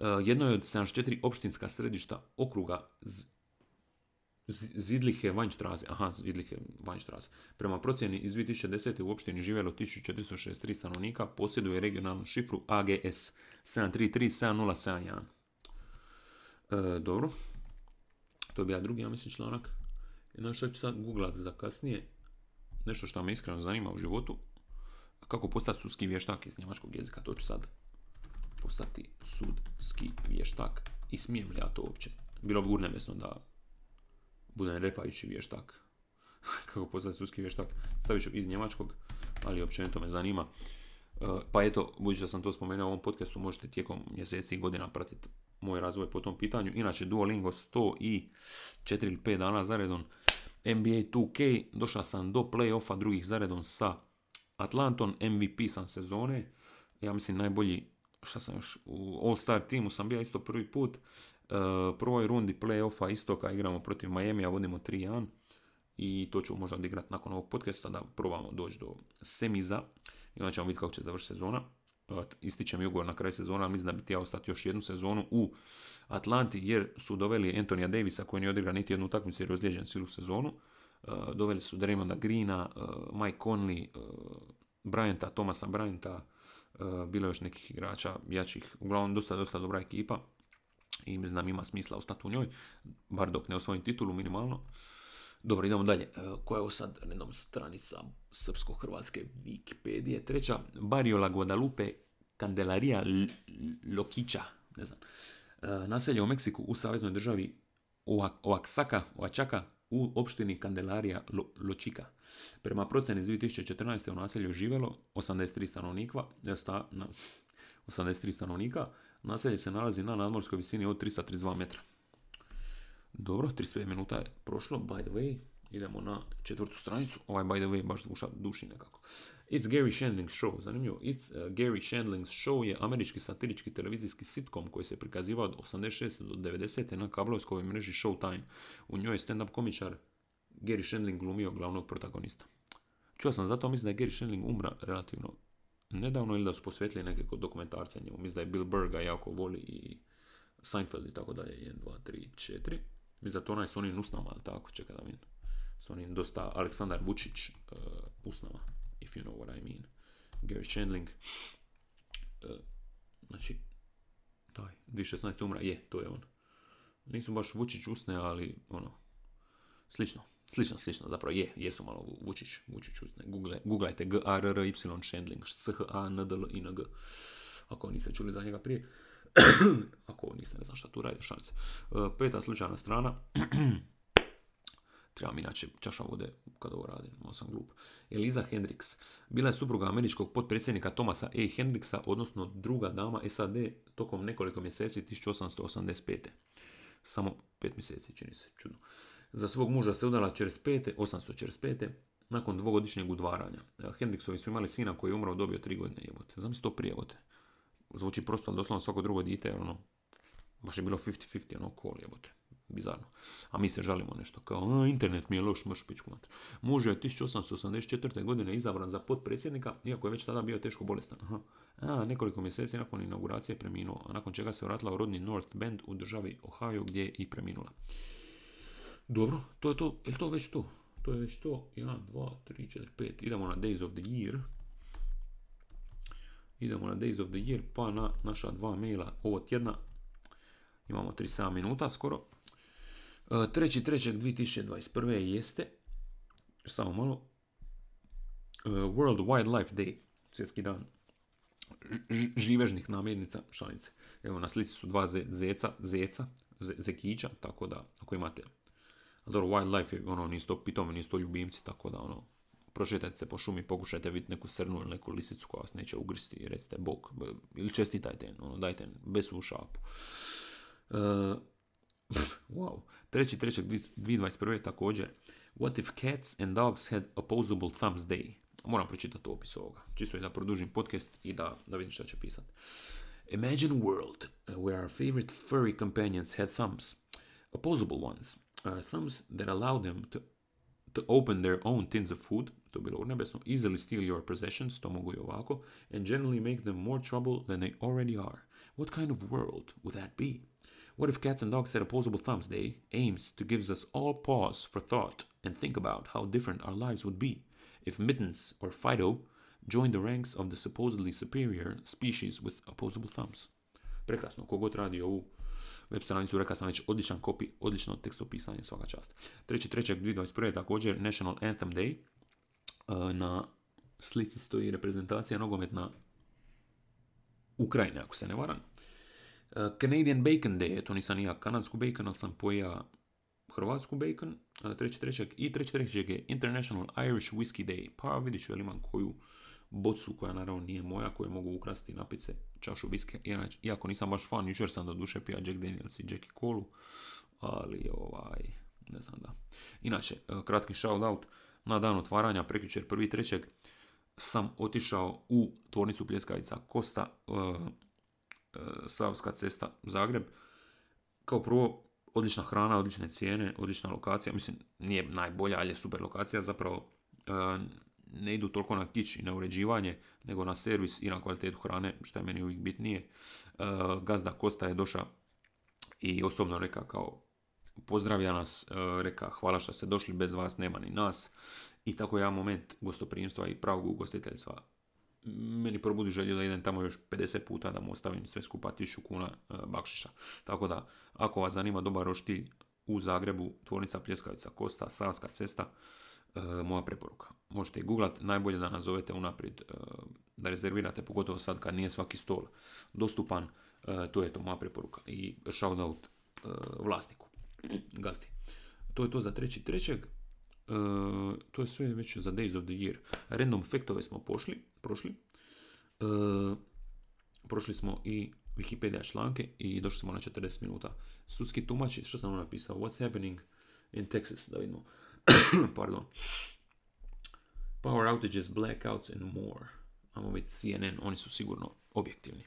E, jedno je od 74 opštinska središta okruga Zidlihe Weinstraße, aha, Zidlihe Weinstraße. Prema procjeni iz 2010. u opštini živjelo 1463 stanovnika, posjeduje regionalnu šifru AGS 7337071. E, dobro. To bi ja drugi, ja mislim, članak. Jedno što ću sad googlat za kasnije. Nešto što me iskreno zanima u životu. Kako postati sudski vještak iz njemačkog jezika. To ću sad postati sudski vještak. I smijem li ja to uopće? Bilo bi urnemesno da budem repajući vještak. Kako postati sudski vještak. Stavit ću iz njemačkog, ali općenito me zanima. E, pa eto, budući da sam to spomenuo u ovom podcastu, možete tijekom mjeseci i godina pratiti moj razvoj po tom pitanju. Inače, Duolingo 100 i 4 ili 5 dana zaredom. NBA 2K, došao sam do playoffa drugih zaredom sa Atlantom, MVP sam sezone, ja mislim najbolji, šta sam još, u All-Star timu sam bio isto prvi put, uh, prvoj rundi playoffa istoka igramo protiv Miami, a vodimo 3-1 i to ću možda odigrati nakon ovog podcasta da probamo doći do semiza i onda ćemo vidjeti kako će završiti sezona ističe mi ugovor na kraju sezona, ali mislim da bi ti ja ostati još jednu sezonu u Atlanti, jer su doveli Antonija Davisa koji nije odigrao niti jednu utakmicu jer je ozlijeđen cijelu sezonu. Doveli su Draymonda Greena, Mike Conley, Bryanta, Tomasa Bryanta, bilo još nekih igrača jačih. Uglavnom, dosta, dosta dobra ekipa i mislim da ima smisla ostati u njoj, bar dok ne osvojim titulu minimalno. Dobro, idemo dalje. E, koja je ovo sad redom stranica srpsko-hrvatske Wikipedije? Treća, Bariola Guadalupe Candelaria Lokića, ne znam. E, naselje u Meksiku u saveznoj državi Oaxaca, Oaxaca u opštini Kandelarija Ločika. Prema procjeni iz 2014. u naselju živjelo 83 stanovnika, 83 stanovnika, naselje se nalazi na nadmorskoj visini od 332 metra. Dobro, 35 minuta je prošlo, by the way, idemo na četvrtu stranicu, ovaj by the way baš duša, duši nekako. It's Gary Shandling's Show, zanimljivo, It's uh, Gary Shandling's Show je američki satirički televizijski sitcom koji se prikazivao od 86. do 90. na kablovskoj mreži Showtime. U njoj je stand-up komičar Gary Shandling glumio glavnog protagonista. Čuo sam zato, mislim da je Gary Shandling umra relativno nedavno ili da su posvetili neke dokumentarce njemu. Mislim da je Bill Burr ga jako voli i Seinfeld i tako dalje. 1, 2, 3, 4. Mislim da to onaj s onim usnama, ali tako, čekaj da vidim. S onim dosta Aleksandar Vučić uh, usnama, if you know what I mean. Gary Shandling. Uh, znači, daj, 2016. umra, je, to je on. Nisu baš Vučić usne, ali ono, slično. Slično, slično, zapravo je, jesu malo Vučić, Vučić usne. Google, googlajte G, R, R, Y, Shandling, S, H, A, N, D, L, I, N, G. Ako niste čuli za njega prije. Ako niste, ne znam šta tu radi, šalice. Uh, peta slučajna strana. Trebam inače čaša vode kada ovo radim, malo sam glup. Eliza Hendricks. Bila je supruga američkog potpredsjednika Thomasa A. Hendricksa, odnosno druga dama SAD tokom nekoliko mjeseci 1885. Samo pet mjeseci, čini se, čudno. Za svog muža se udala 45. 845. nakon dvogodišnjeg udvaranja. Hendricksovi su imali sina koji je umro dobio tri godine jebote. Znam to prije jebote. Zvuči prosto, ali doslovno svako drugo dite, ono, baš je bilo 50-50, ono, kol jebote bizarno. A mi se žalimo nešto kao, internet mi je loš, mrš pičku Muž je 1884. godine izabran za potpredsjednika, iako je već tada bio teško bolestan. Aha. A, nekoliko mjeseci nakon inauguracije je preminuo, a nakon čega se vratila u rodni North Bend u državi Ohio gdje je i preminula. Dobro, to je to, je to već to? To je već to, 1, 2, 3, 4, 5, idemo na Days of the Year. Idemo na Days of the Year, pa na naša dva maila ovo tjedna. Imamo 37 minuta skoro. 3.3.2021. jeste, samo malo, e, World Wildlife Day, svjetski dan živežnih namirnica šalice. Evo na slici su dva zeca, zeca, zekića, tako da ako imate dobro, wildlife je ono, nisu to pitomi, nisu to ljubimci, tako da ono, prošetajte se po šumi, pokušajte vidjeti neku srnu ili neku lisicu koja vas neće ugristi i recite bog, ili čestitajte, ono, dajte bez u šapu. Uh, wow. 3.3.2021. također. What if cats and dogs had opposable thumbs day? Moram pročitati opis ovoga. Čisto i da produžim podcast i da, da vidim šta će pisat. Imagine a world where our favorite furry companions had thumbs. Opposable ones. Uh, thumbs that allow them to, to open their own tins of food, to je bilo urnebesno, easily steal your possessions, to mogu i ovako, and generally make them more trouble than they already are. What kind of world would that be? What if Cats and Dogs had opposable thumbs They aims to give us all pause for thought and think about how different our lives would be if Mittens or Fido joined the ranks of the supposedly superior species with opposable thumbs. Prekrasno, kogod radi ovu web stranicu, rekao sam već odličan copy, odlično tekstopisanje, svaka čast. 3.3.2021. je također National Anthem Day. E, na slici stoji reprezentacija nogometna Ukrajine, ako se ne varam. Uh, Canadian Bacon Day, to nisam ja kanadsku bacon, ali sam poja hrvatsku bacon, uh, treći trećak i treći trećak je International Irish Whiskey Day. Pa vidit ću, jel imam koju bocu koja naravno nije moja, koju mogu ukrasti na pice čašu viske. Iako nisam baš fan, jučer sam do duše pija Jack Daniels i Jackie Colu, ali ovaj, ne znam da. Inače, uh, kratki shout out, na dan otvaranja, prekjučer prvi trećeg, sam otišao u tvornicu pljeskavica Kosta, E, Savska cesta Zagreb. Kao prvo, odlična hrana, odlične cijene, odlična lokacija. Mislim, nije najbolja, ali je super lokacija. Zapravo, e, ne idu toliko na kić i na uređivanje, nego na servis i na kvalitetu hrane, što je meni uvijek bitnije. E, gazda Kosta je došao i osobno reka kao pozdravlja nas, reka hvala što ste došli, bez vas nema ni nas. I tako je moment gostoprimstva i pravog ugostiteljstva meni probudi želju da idem tamo još 50 puta da mu ostavim sve skupa 1000 kuna e, bakšiša. Tako da, ako vas zanima dobar roštilj u Zagrebu, tvornica Pljeskavica Kosta, Savska cesta, e, moja preporuka. Možete i googlat, najbolje da nazovete unaprijed, e, da rezervirate, pogotovo sad kad nije svaki stol dostupan, to je to moja preporuka i shoutout vlasniku. Gazdi. To je to za treći trećeg. E, to je sve već za Days of the Year. Random faktove smo pošli, prošli. E, prošli smo i Wikipedia članke i došli smo na 40 minuta. Sudski tumači, što sam napisao? What's happening in Texas? Da vidimo. Pardon. Power outages, blackouts and more. Ajmo vidjeti CNN, oni su sigurno objektivni.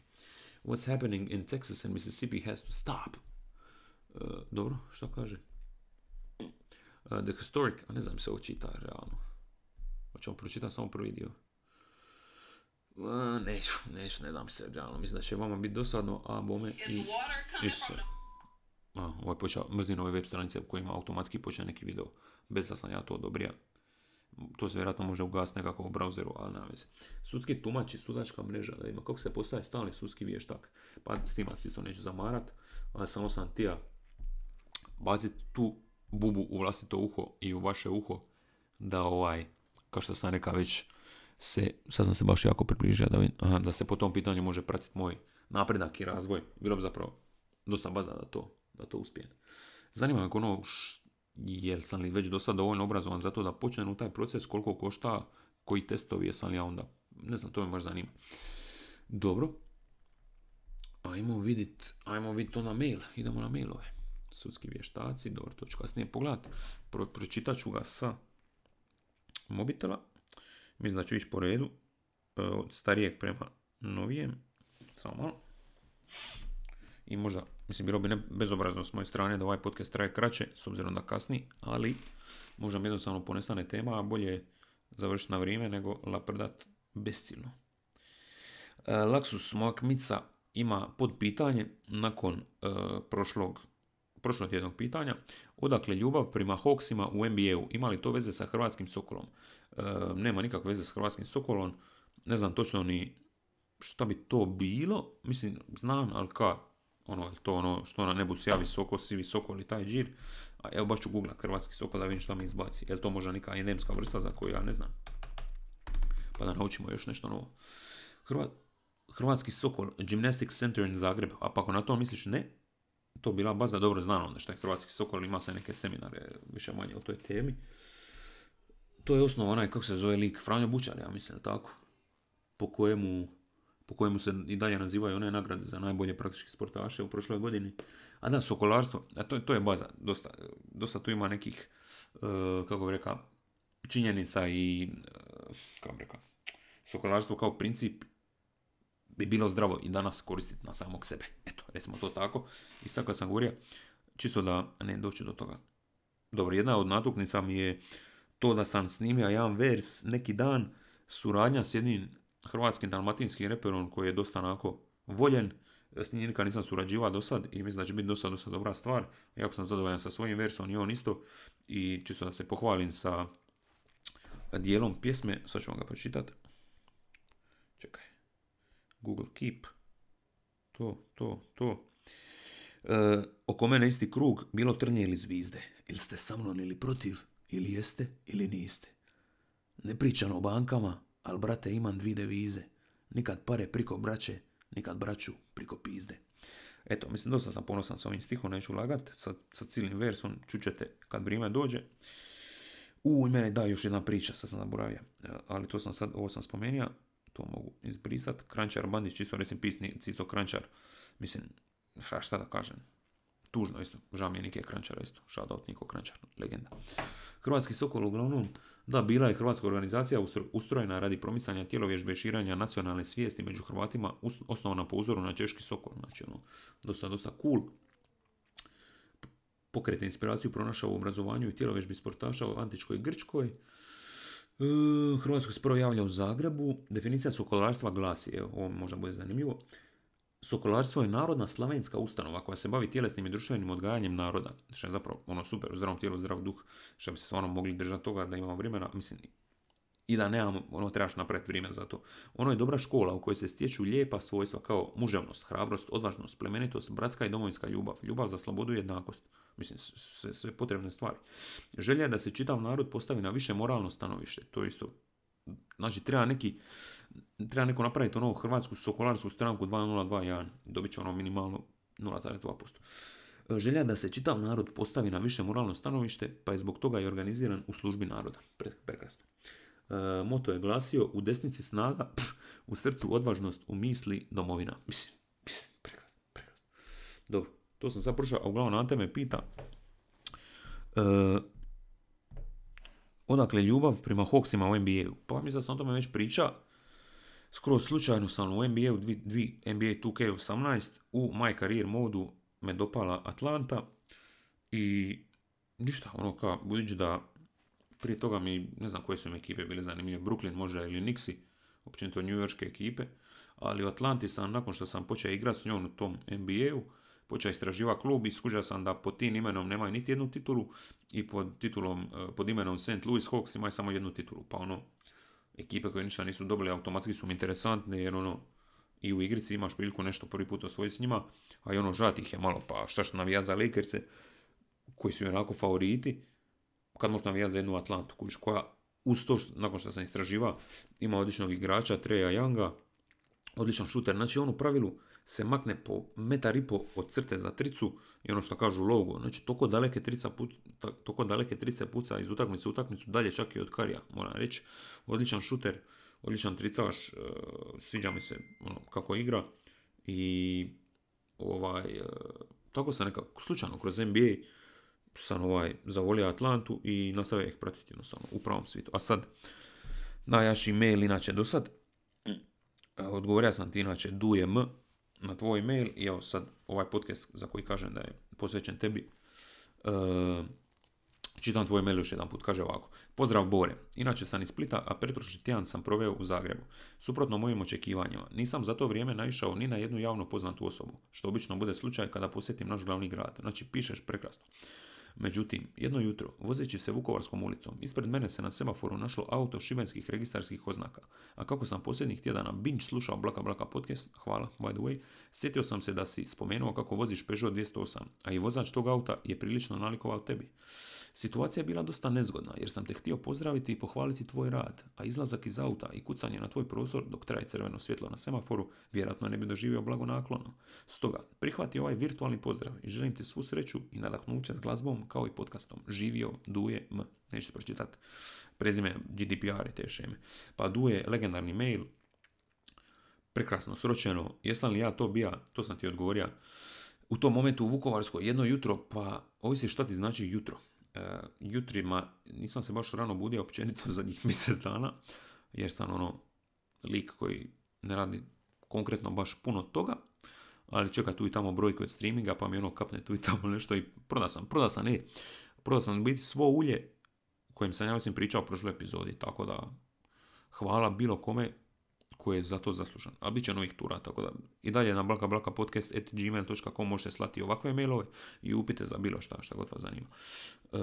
What's happening in Texas and Mississippi has to stop. Uh, dobro, što kaže? Uh, the historic, a ne znam se ovo čita realno. Hoćemo pročitati samo prvi dio. Uh, neću, neću, ne dam se realno. Mislim da će vama biti dosadno, a bome i... Isuse. A, ovo je počeo, mrzim ove web stranice u kojima automatski počne neki video, bez da sam ja to odobrio. To se vjerojatno može ugasiti nekako u browseru, ali nema veze. Sudski tumač i sudačka mreža, da ima kako se postaje stalni sudski vještak. Pa s tima se isto neću zamarat, ali samo sam tija baziti tu bubu u vlastito uho i u vaše uho, da ovaj, kao što sam rekao već, se, sad sam se baš jako približio da, da se po tom pitanju može pratiti moj napredak i razvoj. Bilo bi zapravo dosta baza da to, da to uspijem. Zanima me ono jel sam li već do sada dovoljno obrazovan za to da počnem u taj proces, koliko košta, koji testovi jesam li ja onda, ne znam, to me baš zanima. Dobro, ajmo vidit, ajmo vidit to na mail, idemo na mailove. Sudski vještaci, dobro, to ću kasnije pogledat, Pro, pročitat ću ga sa mobitela, mislim da ići po redu, e, od starijeg prema novijem, samo malo i možda, mislim, bilo bi ne bezobrazno s moje strane da ovaj podcast traje kraće, s obzirom da kasni, ali možda mi jednostavno ponestane tema, a bolje završiti na vrijeme nego laprdat besciljno. E, Laksus, moja kmica, ima pod pitanje nakon e, prošlog tjednog pitanja, odakle ljubav prema Hawksima u NBA-u, ima li to veze sa Hrvatskim Sokolom? E, nema nikakve veze s Hrvatskim Sokolom, ne znam točno ni šta bi to bilo, mislim, znam, ali ka, ono, to ono što na nebu sjavi visoko, si visoko ili taj džir. A evo baš ću googlat hrvatski sokol da vidim šta mi izbaci. Je to možda neka endemska vrsta za koju ja ne znam? Pa da naučimo još nešto novo. Hrvatski sokol, Gymnastics Center in Zagreb. A pa ako na to misliš ne, to bila baza dobro znano onda što je Hrvatski sokol, ima se neke seminare više manje o toj temi. To je osnova onaj, kako se zove lik, Franjo Bučar, ja mislim, tako? Po kojemu po kojemu se i dalje nazivaju one nagrade za najbolje praktički sportaše u prošloj godini. A da, sokolarstvo, a to, to je baza, dosta, dosta tu ima nekih, uh, kako bi rekao, činjenica i, uh, kako bi rekao, sokolarstvo kao princip bi bilo zdravo i danas koristiti na samog sebe. Eto, recimo to tako. I sad kad sam govorio, čisto da ne doći do toga. Dobro, jedna od natuknica mi je to da sam snimio jedan vers neki dan, suradnja s jednim hrvatskim dalmatinskim reperom koji je dosta onako voljen. S njim nikad nisam surađivao do sad i mislim da će biti dosta, dosta dobra stvar. Jako sam zadovoljan sa svojim versom i on isto. I čisto da se pohvalim sa dijelom pjesme. Sad ću vam ga pročitati. Čekaj. Google Keep. To, to, to. E, oko mene isti krug, bilo trnje ili zvizde. Ili ste sa mnom ili protiv, ili jeste ili niste. Ne pričam o bankama, ali brate imam dvi devize. Nikad pare priko braće, nikad braću priko pizde. Eto, mislim, dosta sam ponosan sa ovim stihom, neću lagat, sa, sa cijelim versom, čućete kad vrijeme dođe. U, mene da, još jedna priča, sad sam zaboravio, e, ali to sam sad, ovo sam spomenuo, to mogu izbrisat. Krančar Bandić, čisto resim pisni, Cico Krančar, mislim, šta, šta da kažem, tužno isto, žao mi je Nike Krančara isto, shoutout Niko Krančar, legenda. Hrvatski Sokol uglavnom, da, bila je hrvatska organizacija ustrojena radi promicanja tjelovježbe i širanja nacionalne svijesti među Hrvatima, osnovana po uzoru na Češki Sokol, znači ono, dosta, dosta cool. Pokrete inspiraciju pronašao u obrazovanju i tjelovježbi sportaša u Antičkoj Grčkoj. E, Hrvatsko se prvo javlja u Zagrebu. Definicija sokolarstva glasi, evo, ovo možda bude zanimljivo, Sokolarstvo je narodna slavenska ustanova koja se bavi tjelesnim i društvenim odgajanjem naroda. Što je zapravo ono super, u zdravom tijelu, zdrav duh, što bi se stvarno mogli držati toga da imamo vremena, mislim, i da nemamo, ono trebaš napraviti vrijeme za to. Ono je dobra škola u kojoj se stječu lijepa svojstva kao muževnost, hrabrost, odvažnost, plemenitost, bratska i domovinska ljubav, ljubav za slobodu i jednakost. Mislim, sve, sve potrebne stvari. Želja je da se čitav narod postavi na više moralno stanovište. To je isto Znači, treba neki, treba neko napraviti ono hrvatsku sokolarsku stranku 2021, dobit će ono minimalno 0,2%. E, Želja da se čitav narod postavi na više moralno stanovište, pa je zbog toga i organiziran u službi naroda. Pre- Prekrasno. E, moto je glasio, u desnici snaga, u srcu odvažnost, u misli domovina. Mislim, mislim, prekrasno, prekrasno. Dobro, to sam sad prošao, a uglavnom Ante me pita, e, odakle ljubav prema Hawksima u NBA-u. Pa mislim da sam o tome već priča. Skroz slučajno sam u NBA-u, dvi, dvi NBA 2K18, u my career modu me dopala Atlanta i ništa, ono kao, budući da prije toga mi, ne znam koje su mi ekipe bile zanimljive, Brooklyn možda ili Nixi, općenito Yorkske ekipe, ali u Atlanti sam, nakon što sam počeo igrati s njom u tom NBA-u, počeo istraživati klub i skužio sam da pod tim imenom nemaju niti jednu titulu i pod titulom, eh, pod imenom St. Louis Hawks imaju samo jednu titulu, pa ono, ekipe koje ništa nisu dobile automatski su mi interesantne jer ono, i u igrici imaš priliku nešto prvi put osvojiti s njima, a i ono žat ih je malo, pa šta što navija za Lakerse, koji su onako favoriti, kad možeš navijati za jednu Atlantu, kužiš, koja uz to, što, nakon što sam istraživa, ima odličnog igrača, Treja Younga, odličan šuter, znači on u pravilu se makne po metar i po od crte za tricu i ono što kažu logo, znači toliko daleke trica daleke trice puca iz utakmice u utakmicu, dalje čak i od Karija, moram reći, odličan šuter, odličan tricaš, e, sviđa mi se ono, kako igra i ovaj, e, tako sam nekako slučajno kroz NBA sam ovaj zavolio Atlantu i nastavio ih pratiti jednostavno u pravom svijetu. A sad, najjači mail inače do sad, e, odgovorio sam ti inače duje m na tvoj mail i evo sad ovaj podcast za koji kažem da je posvećen tebi, e, Čitam tvoj mail još jedan put, kaže ovako. Pozdrav Bore, inače sam iz Splita, a pretprošli tjedan sam proveo u Zagrebu. Suprotno mojim očekivanjima, nisam za to vrijeme naišao ni na jednu javno poznatu osobu, što obično bude slučaj kada posjetim naš glavni grad. Znači, pišeš prekrasno. Međutim, jedno jutro, vozeći se Vukovarskom ulicom, ispred mene se na semaforu našlo auto šibenskih registarskih oznaka. A kako sam posljednjih tjedana binge slušao Blaka Blaka podcast, hvala, by the way, sjetio sam se da si spomenuo kako voziš Peugeot 208, a i vozač tog auta je prilično nalikovao tebi. Situacija je bila dosta nezgodna jer sam te htio pozdraviti i pohvaliti tvoj rad, a izlazak iz auta i kucanje na tvoj prostor dok traje crveno svjetlo na semaforu vjerojatno ne bi doživio blago naklono. Stoga, prihvati ovaj virtualni pozdrav i želim ti svu sreću i nadahnuće s glazbom kao i podcastom. Živio Duje M. Nećete pročitati prezime GDPR i te šeme. Pa Duje, legendarni mail, prekrasno sročeno. Jesam li ja to bija? To sam ti odgovorio. U tom momentu u Vukovarskoj jedno jutro, pa ovisi šta ti znači jutro. E, jutrima nisam se baš rano budio općenito zadnjih mjesec dana, jer sam ono lik koji ne radi konkretno baš puno toga, ali čeka tu i tamo brojke od streaminga, pa mi ono kapne tu i tamo nešto i proda sam, proda sam, ne, proda sam biti svo ulje kojim sam ja mislim pričao u prošloj epizodi, tako da hvala bilo kome koji je za to zaslužan. A bit će novih tura, tako da i dalje na blakablakapodcast.gmail.com možete slati ovakve mailove i upite za bilo šta, šta god vas zanima. E,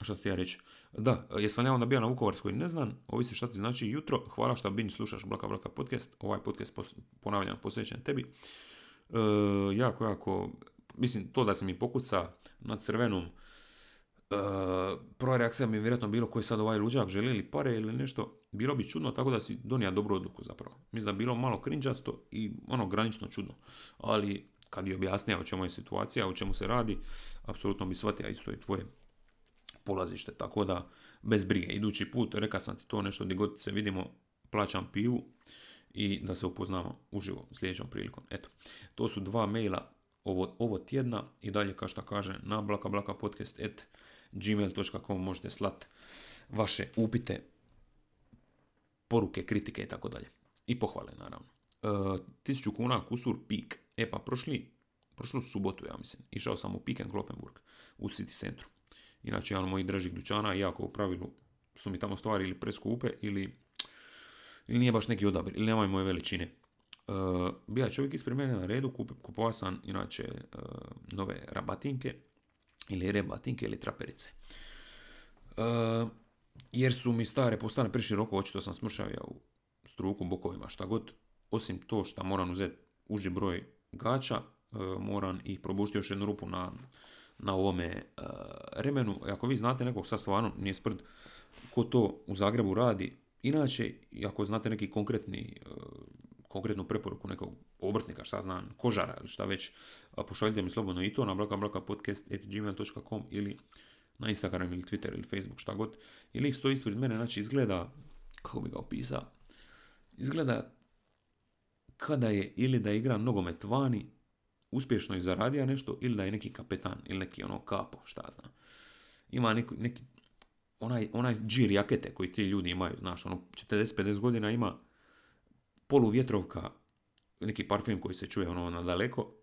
šta ti ja reći? Da, jesam ja onda bio na Vukovarskoj, ne znam, ovisi šta ti znači jutro, hvala što binge slušaš Blaka Blaka podcast, ovaj podcast pos- ponavljam posvećen tebi. E, jako, jako, mislim, to da se mi pokuca na crvenom, prva reakcija mi je vjerojatno bilo koji sad ovaj luđak želi li pare ili nešto, bilo bi čudno tako da si donija dobru odluku zapravo. Mislim da bilo malo krinđasto i ono granično čudno. Ali kad je objasnio o čemu je situacija, o čemu se radi, apsolutno bi shvatio isto i tvoje polazište. Tako da, bez brige. Idući put, reka sam ti to nešto gdje god se vidimo, plaćam pivu i da se upoznamo uživo sljedećom prilikom. Eto, to su dva maila ovo, ovo tjedna i dalje kao što kaže na blakablakapodcast.gmail.com možete slat vaše upite, poruke, kritike i tako dalje. I pohvale naravno. E, 1000 kuna kusur pik. E pa prošli, prošlu subotu ja mislim, išao sam u Pik and Kloppenburg u City centru. Inače, jedan mojih dražih dućana, iako u pravilu su mi tamo stvari ili preskupe ili, ili nije baš neki odabir, ili nemaju moje veličine. Uh, bija je čovjek ispred mene na redu, kup, kupovao sam inače uh, nove rabatinke ili rebatinke ili traperice. Uh, jer su mi stare postane preširoko, očito sam smršavio u struku, bokovima, šta god. Osim to što moram uzeti uži broj gača, uh, moram i probušiti još jednu rupu na, na ovome uh, remenu. Ako vi znate nekog sad stvarno nije sprd ko to u Zagrebu radi, inače, ako znate neki konkretni konkretnu preporuku nekog obrtnika, šta znam, kožara ili šta već, pošaljite mi slobodno i to na blakablakapodcast.gmail.com ili na Instagram ili Twitter ili Facebook, šta god. I lik stoji ispred mene, znači izgleda, kako bi ga opisao, izgleda kada je ili da igra nogomet vani, uspješno i zaradio nešto, ili da je neki kapetan, ili neki ono kapo, šta znam. Ima neki, neki onaj, onaj džir jakete koji ti ljudi imaju, znaš, ono 40-50 godina ima polu vjetrovka, neki parfum koji se čuje ono na daleko,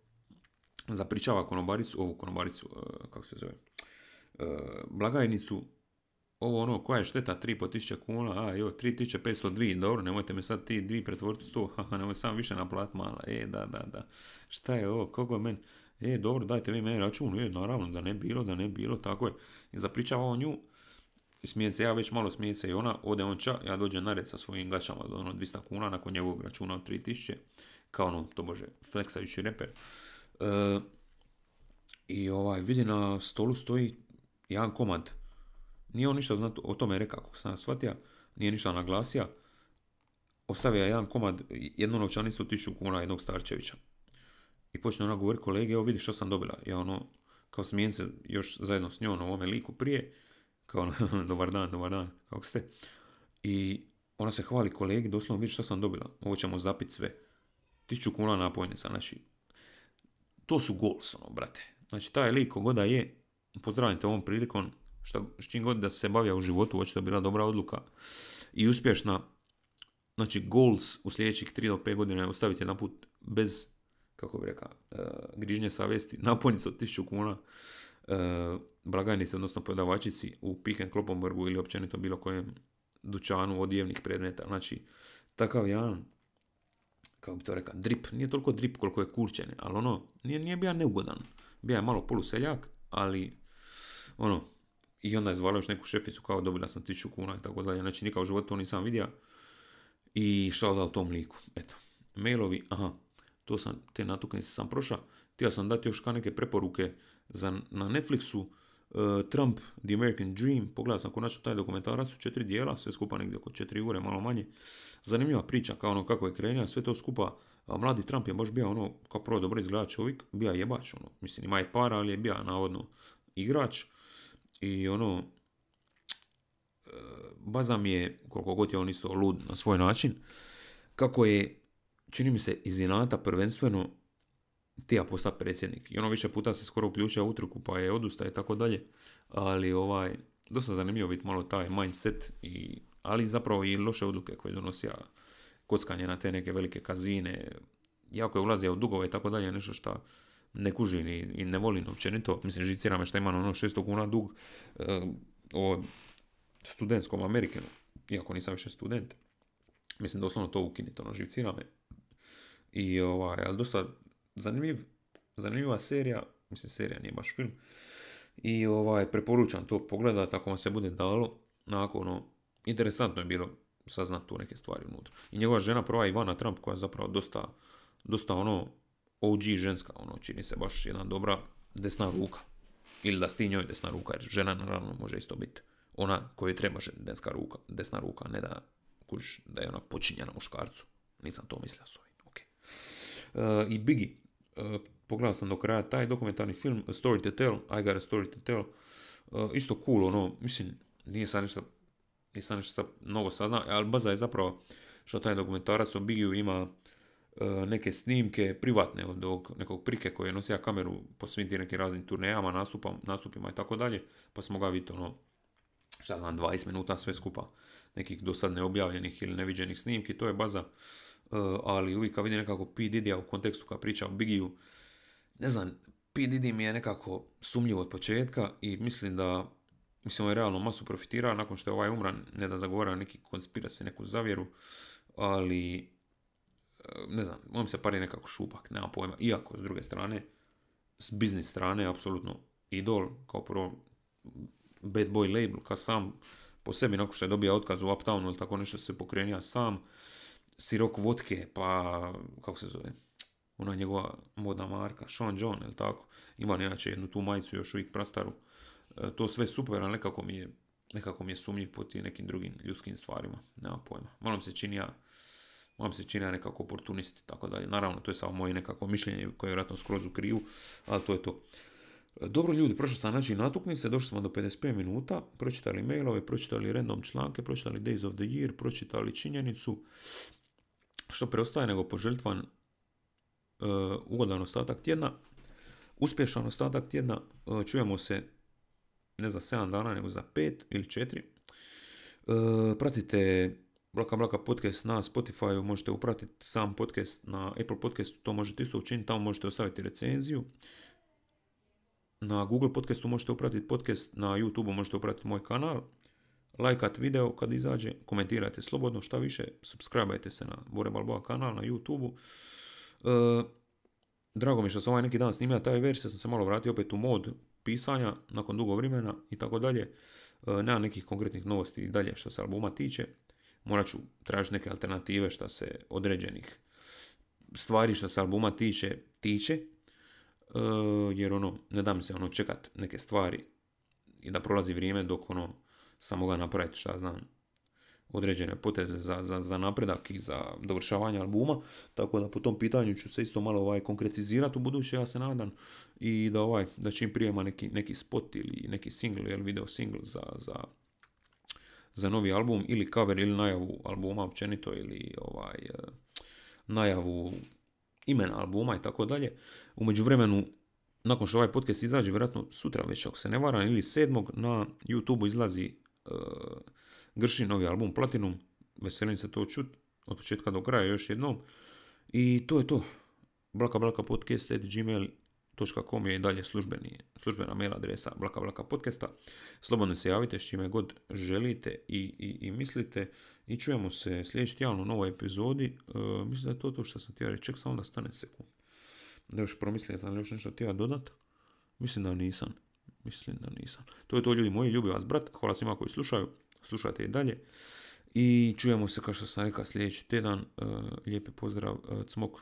zapričava konobaricu, ovu konobaricu, e, kako se zove, e, blagajnicu, ovo ono, koja je šteta 3.500 kuna, a jo, 3.502, dobro, nemojte me sad ti dvi pretvoriti 100, haha, nemoj sam više naplat mala, e, da, da, da, šta je ovo, kako je meni, e, dobro, dajte vi meni račun, e, naravno, da ne bilo, da ne bilo, tako je, i zapričava on nju, smije se ja već malo smije se i ona, ode on ča, ja dođem na red sa svojim gačama do ono 200 kuna nakon njegovog računa od 3000, kao ono, to bože, fleksajući reper. E, I ovaj, vidi na stolu stoji jedan komad. Nije on ništa znat, o tome rekao, kako sam shvatio, nije ništa naglasio. Ostavio jedan komad, jednu novčanicu 1000 kuna jednog Starčevića. I počne ona govori kolege, evo vidi što sam dobila. Ja ono, kao smijen se još zajedno s njom na ovome liku prije kao dobar dan, dobar dan, kako ste? I ona se hvali kolegi, doslovno vidi šta sam dobila, ovo ćemo zapit sve. Tisuću kuna napojnica, znači, to su goals, ono, brate. Znači, taj lik god da je, pozdravite ovom prilikom, šta, s čim god da se bavio u životu, očito bila dobra odluka i uspješna. Znači, goals u sljedećih 3 do 5 godina je ostaviti jedan put bez, kako bi rekao, uh, grižnje savjesti, napojnica od 1000 kuna, blagajnici, odnosno prodavačici u Pick and Kloppenburgu ili općenito bilo kojem dućanu odjevnih predmeta. Znači, takav jedan, kako bi to rekao, drip, nije toliko drip koliko je kurčene, ali ono, nije, nije bio neugodan. Bio je malo poluseljak, ali ono, i onda je zvala još neku šeficu kao dobila sam tisuću kuna i tako dalje. Znači, nikao u životu to nisam vidio. I šta da u tom liku. Eto, mailovi, aha, to sam, te natuknice sam prošao. Htio sam dati još kao neke preporuke za, na Netflixu Uh, Trump, The American Dream, pogledao sam konačno taj dokumentarac u četiri dijela, sve skupa negdje oko četiri ure, malo manje. Zanimljiva priča, kao ono kako je krenio, sve to skupa. A mladi Trump je baš bio ono, kao prvo dobro izgleda čovjek, bio jebač, ono, mislim ima je para, ali je bio navodno igrač. I ono, baza mi je, koliko god je on isto lud na svoj način, kako je, čini mi se, iz inata prvenstveno tija postati predsjednik. I ono više puta se skoro uključio u utrku pa je odustaje i tako dalje. Ali ovaj, dosta zanimljivo biti malo taj mindset, i, ali zapravo i loše odluke koje donosija kockanje na te neke velike kazine. Jako je ulazio u dugove i tako dalje, nešto što ne kužim i, ne volim općenito. Mislim, žicira me što imam ono 600 kuna dug uh, o studentskom Amerikanu, iako nisam više student. Mislim, doslovno to ukinite, ono, živcira me. I ovaj, ali dosta zanimljiv, zanimljiva serija, mislim serija nije baš film, i ovaj, preporučam to pogledati ako vam se bude dalo, nakon ono, interesantno je bilo saznat tu neke stvari unutra. I njegova žena prva Ivana Trump koja je zapravo dosta, dosta ono OG ženska, ono čini se baš jedna dobra desna ruka. Ili da sti njoj desna ruka, jer žena naravno može isto biti ona koju treba desna ruka, desna ruka, ne da kužiš da je ona počinjena muškarcu. Nisam to mislio s ovim, ok. I Biggie, uh, pogledao sam do kraja taj dokumentarni film, A Story to Tell, I Got a Story to Tell, uh, isto cool, ono, mislim, nije sad nešto, nisam nešto mnogo saznao, ali baza je zapravo što taj dokumentarac o Biggie ima neke snimke privatne od ovog nekog prike koji je nosio kameru po svim tim nekim raznim turnejama, nastupam, nastupima i tako dalje, pa smo ga vidjeti ono, šta znam, 20 minuta sve skupa nekih do sad neobjavljenih ili neviđenih snimki, to je baza ali uvijek kad vidim nekako P. Diddy u kontekstu kad priča o Biggie ne znam, P. Diddy mi je nekako sumnjiv od početka i mislim da mislim on je realno masu profitirao nakon što je ovaj umran, ne da zagovara neki konspiracy, neku zavjeru, ali eh, ne znam, on se pari nekako šupak, nema pojma, iako s druge strane, s biznis strane, apsolutno idol, kao prvo bad boy label, kao sam po sebi, nakon što je dobio otkaz u Uptownu ili tako nešto se pokrenija sam, sirok vodke, pa kako se zove, ona njegova modna marka, Sean John, ili tako, ima inače jednu tu majicu još uvijek prastaru, e, to sve super, ali nekako mi je, nekako mi je sumnjiv po tim nekim drugim ljudskim stvarima, nema pojma. Malo mi se čini ja, vam se čini nekako oportunisti, tako dalje. Naravno, to je samo moje nekako mišljenje koje je vjerojatno skroz u krivu, ali to je to. Dobro ljudi, prošli sam znači natuknice, došli smo do 55 minuta, pročitali mailove, pročitali random članke, pročitali Days of the Year, pročitali činjenicu. Što preostaje nego poželjt vam uh, ugodan ostatak tjedna, uspješan ostatak tjedna, uh, čujemo se ne za 7 dana nego za 5 ili 4. Uh, pratite Blaka Blaka podcast na Spotify, možete upratiti sam podcast na Apple podcast, to možete isto učiniti, tamo možete ostaviti recenziju. Na Google podcastu možete upratiti podcast, na YouTube možete upratiti moj kanal, lajkat video kad izađe, komentirajte slobodno šta više, subscribeajte se na Bore Balboa kanal na YouTube. E, drago mi što sam ovaj neki dan snimio taj versija, sam se malo vratio opet u mod pisanja nakon dugo vremena i tako dalje. E, nema nekih konkretnih novosti i dalje što se albuma tiče. Morat ću tražiti neke alternative što se određenih stvari što se albuma tiče, tiče E, jer ono, ne dam se ono čekat neke stvari i da prolazi vrijeme dok ono samo ga napraviti šta znam određene poteze za, za, za napredak i za dovršavanje albuma, tako da po tom pitanju ću se isto malo ovaj konkretizirati u buduće, ja se nadam i da ovaj, da čim prijema neki, neki spot ili neki single ili video single za, za, za novi album ili cover ili najavu albuma općenito ili ovaj e, najavu imena albuma i tako dalje. U međuvremenu, nakon što ovaj podcast izađe, vjerojatno sutra već ako se ne varam, ili sedmog na YouTube izlazi uh, Grši novi album Platinum. Veselim se to čut od početka do kraja još jednom. I to je to. Blaka Blaka podcast at gmail.com je i dalje službeni, službena mail adresa Blaka Blaka podcasta. Slobodno se javite s čime god želite i, i, i mislite. I čujemo se sljedeći tjedan u novoj epizodi. Uh, mislim da je to to što sam htio reći. Ček samo da stane sekund. Da još promislio sam još nešto htio dodat. Mislim da nisam. Mislim da nisam. To je to ljudi moji. Ljubi vas brat. Hvala svima koji slušaju. Slušajte i dalje. I čujemo se kao što sam rekao sljedeći tjedan. Uh, lijepi pozdrav. Uh, cmok.